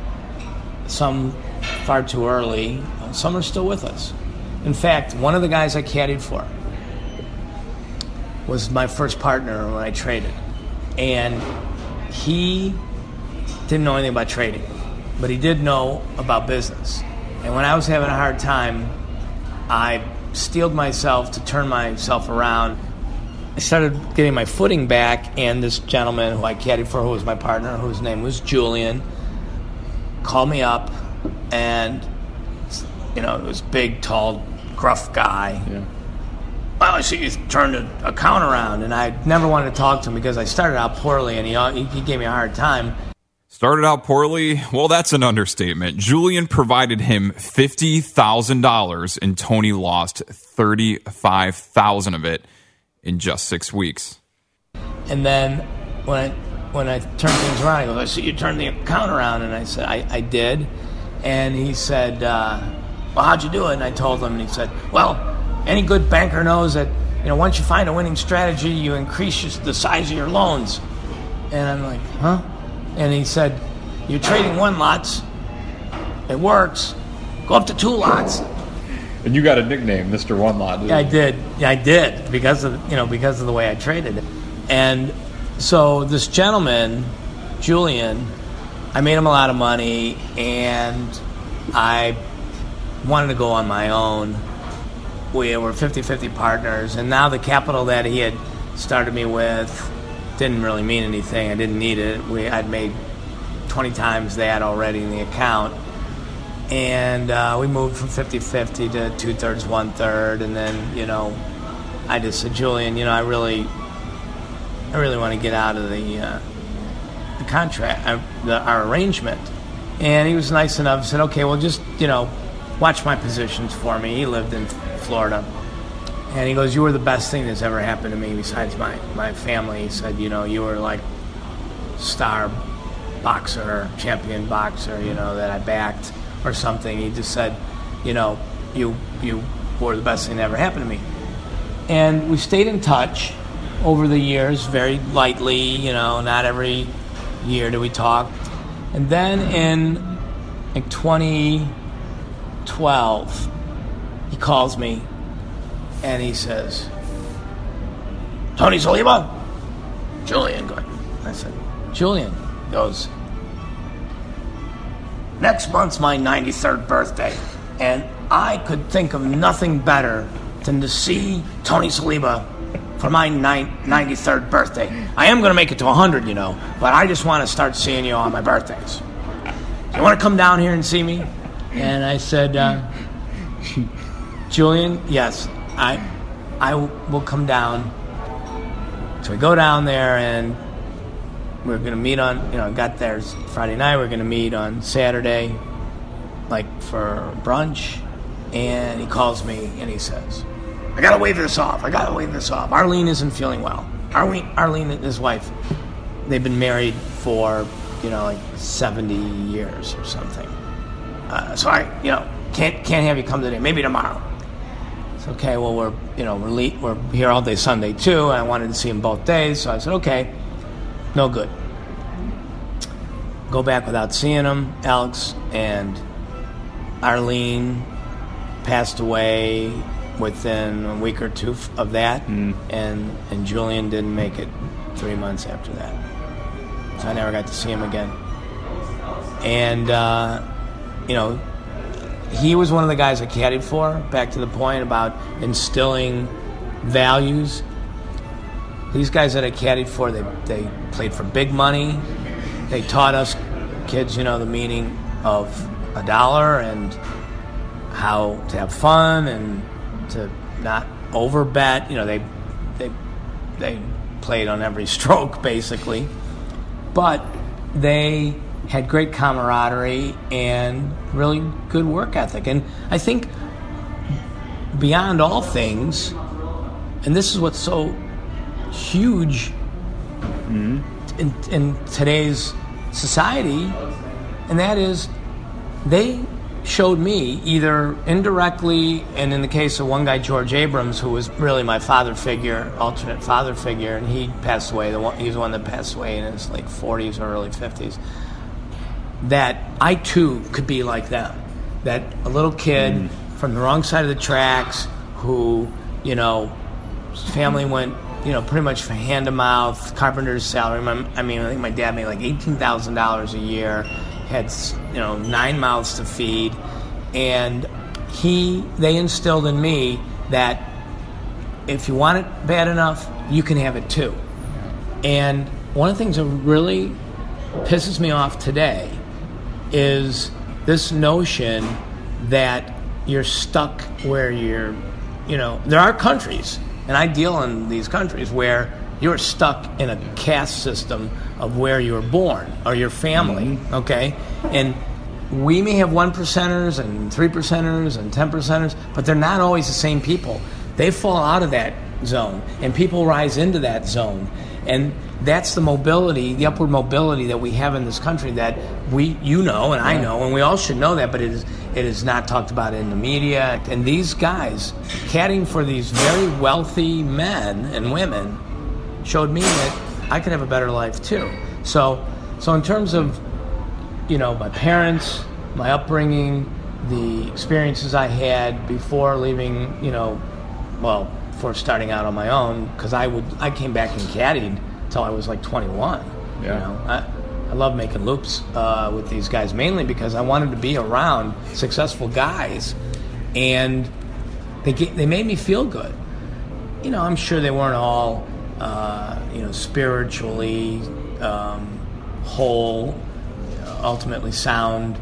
some far too early, some are still with us. In fact, one of the guys I caddied for was my first partner when I traded. And he didn't know anything about trading, but he did know about business. And when I was having a hard time, I steeled myself to turn myself around. I started getting my footing back, and this gentleman who I caddied for, who was my partner, whose name was Julian, called me up, and you know, it was big, tall, gruff guy. Well, I see you turned a count around, and I never wanted to talk to him because I started out poorly, and he he gave me a hard time. Started out poorly? Well, that's an understatement. Julian provided him $50,000 and Tony lost 35,000 of it in just 6 weeks. And then when I when I turned things around, he goes, "I see you turned the account around," and I said, "I, I did," and he said, uh, "Well, how'd you do it?" And I told him, and he said, "Well, any good banker knows that you know once you find a winning strategy, you increase the size of your loans." And I'm like, "Huh?" And he said, "You're trading one lots. It works. Go up to two lots." And you got a nickname, Mr. One Lot. Yeah, I did. Yeah, I did because of you know because of the way I traded, and so this gentleman, Julian, I made him a lot of money, and I wanted to go on my own. We were 50-50 partners, and now the capital that he had started me with didn't really mean anything. I didn't need it. We I'd made 20 times that already in the account and uh, we moved from 50-50 to two-thirds one-third and then you know i just said julian you know i really i really want to get out of the uh, the contract uh, the, our arrangement. And he was nice enough said okay well just you know watch my positions for me. He lived in florida. And he goes you were the best thing that's ever happened to me besides my, my family. He said you know you were like star boxer champion boxer you know that i backed or something. He just said, you know, you you were the best thing that ever happened to me. And we stayed in touch over the years, very lightly, you know, not every year do we talk. And then in like 2012, he calls me and he says, Tony Saliba? Julian, go. I said, Julian goes, next month's my 93rd birthday, and I could think of nothing better than to see Tony Saliba for my nine- 93rd birthday. I am going to make it to 100, you know, but I just want to start seeing you on my birthdays. You want to come down here and see me? And I said, uh, Julian, yes, I, I will come down. So we go down there and we're gonna meet on you know got there friday night we're gonna meet on saturday like for brunch and he calls me and he says i gotta wave this off i gotta wave this off. Arlene isn't feeling well. Arlene arlene and his wife they've been married for you know like 70 years or something. Uh, so i you know can't can't have you come today maybe tomorrow. It's okay well we're you know we're, le- we're here all day sunday too i wanted to see him both days so i said okay no good. go back without seeing them. Alex and Arlene passed away within a week or two of that, and and Julian didn't make it three months after that. So I never got to see him again. And uh, you know, he was one of the guys I caddied for. Back to the point about instilling values. These guys that I caddied for, they they played for big money. They taught us kids, you know, the meaning of a dollar and how to have fun and to not overbet. You know, they they they played on every stroke basically, but they had great camaraderie and really good work ethic. And I think beyond all things, and this is what's so huge in, in today's society, and that is they showed me either indirectly, and in the case of one guy, George Abrams, who was really my father figure, alternate father figure, and he passed away. The one, he was the one that passed away in his late 40s or early 50s. That I too could be like them. That a little kid mm. from the wrong side of the tracks who, you know, family went, you know, pretty much hand to mouth, carpenter's salary. My, I mean, I think my dad made like eighteen thousand dollars a year, had you know nine mouths to feed, and he they instilled in me that if you want it bad enough, you can have it too. And one of the things that really pisses me off today is this notion that you're stuck where you're, you know, there are countries, and I deal in these countries where you're stuck in a caste system of where you were born or your family, mm-hmm. okay? And we may have one percenters and three percenters and ten percenters, but they're not always the same people. They fall out of that zone, and people rise into that zone. And that's the mobility, the upward mobility that we have in this country that we, you know, and I know, and we all should know that, but it is, it is not talked about in the media. And these guys, caddying for these very wealthy men and women, showed me that I could have a better life too. So, so in terms of, you know, my parents, my upbringing, the experiences I had before leaving, you know, well, before starting out on my own, because I would, I came back and caddied until I was like 21. You Yeah. know, I, I love making loops uh, with these guys mainly because I wanted to be around successful guys, and they get, they made me feel good. You know, I'm sure they weren't all, uh, you know, spiritually um, whole, ultimately sound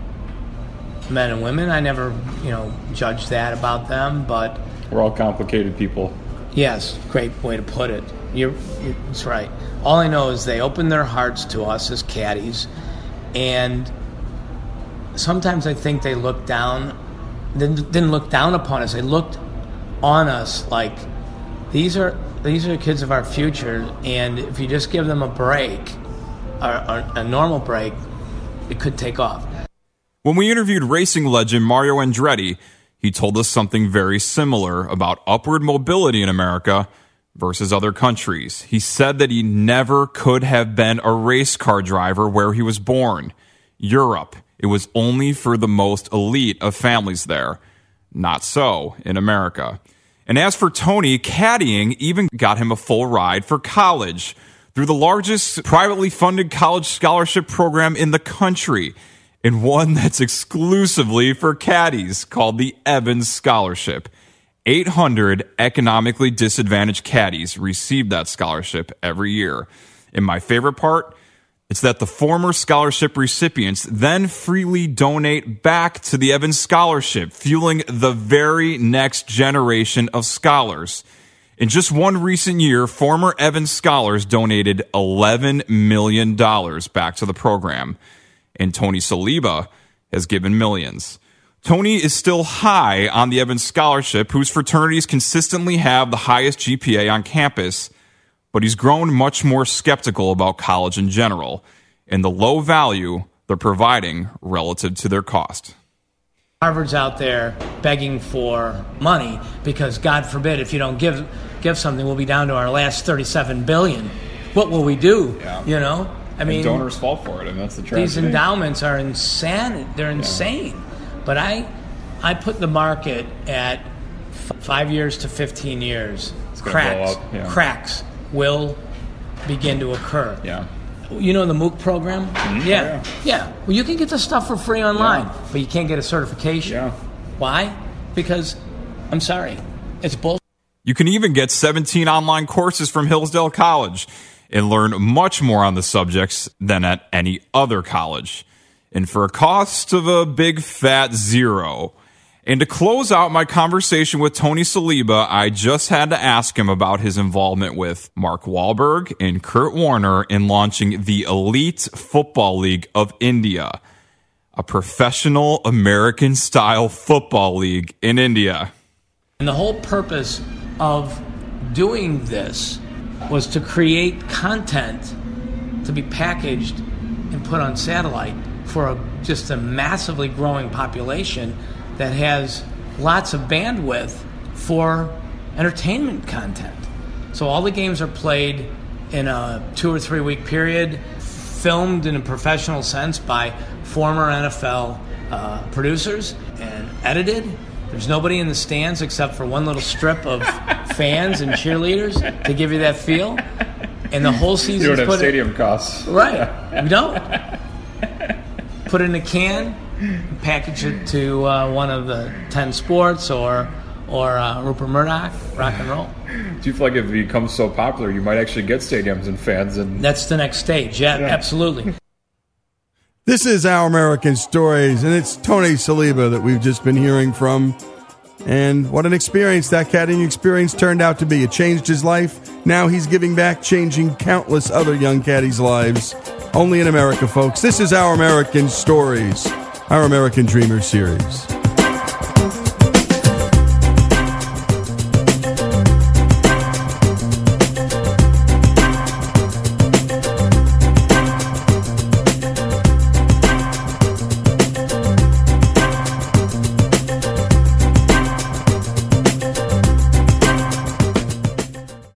men and women. I never, you know, judged that about them, but We're all complicated people. Yes, great way to put it. You're, you're, that's right. All I know is they opened their hearts to us as caddies, and sometimes I think they looked down, didn't, didn't look down upon us. They looked on us like these are these are the kids of our future, and if you just give them a break, a normal break, it could take off. When we interviewed racing legend Mario Andretti, he told us something very similar about upward mobility in America versus other countries. He said that he never could have been a race car driver where he was born. Europe, it was only for the most elite of families there. Not so in America. And as for Tony, caddying even got him a full ride for college through the largest privately funded college scholarship program in the country, and one that's exclusively for caddies called the Evans Scholarship. 800 economically disadvantaged caddies receive that scholarship every year. And my favorite part, it's that the former scholarship recipients then freely donate back to the Evans Scholarship, fueling the very next generation of scholars. In just one recent year, former Evans scholars donated $11 million back to the program. And Tony Saliba has given millions. Tony is still high on the Evans Scholarship, whose fraternities consistently have the highest GPA on campus, but he's grown much more skeptical about college in general and the low value they're providing relative to their cost. Harvard's out there begging for money because God forbid if you don't give give something, we'll be down to our last 37 billion. What will we do? You know, I mean, and donors fall for it. and that's the tragedy. these endowments are insane. They're insane. But I, I put the market at f- five years to fifteen years. gonna cracks, blow up, yeah. cracks will begin to occur. Yeah. You know the MOOC program? Mm-hmm. Yeah. yeah. Well, you can get the stuff for free online, Yeah. but you can't get a certification. Yeah. Why? Because, I'm sorry, it's bull. You can even get 17 online courses from Hillsdale College and learn much more on the subjects than at any other college. And for a cost of a big fat zero. And to close out my conversation with Tony Saliba, I just had to ask him about his involvement with Mark Wahlberg and Kurt Warner in launching the Elite Football League of India, a professional American style football league in India. And the whole purpose of doing this was to create content to be packaged and put on satellite for a, just a massively growing population that has lots of bandwidth for entertainment content. So all the games are played in a two or three week period, filmed in a professional sense by former NFL uh, producers and edited. There's nobody in the stands except for one little strip of fans and cheerleaders to give you that feel. And the whole You season don't have stadium costs. Right. We don't. Put it in a can, package it to uh, one of the 10 sports or or uh, Rupert Murdoch, rock and roll. Do you feel like if it becomes so popular, you might actually get stadiums and fans? And That's the next stage. Yeah, absolutely. This is Our American Stories, and it's Tony Saliba that we've just been hearing from. And what an experience that caddying experience turned out to be. It changed his life. Now he's giving back, changing countless other young caddies' lives. Only in America, folks. This is Our American Stories, our American Dreamer series.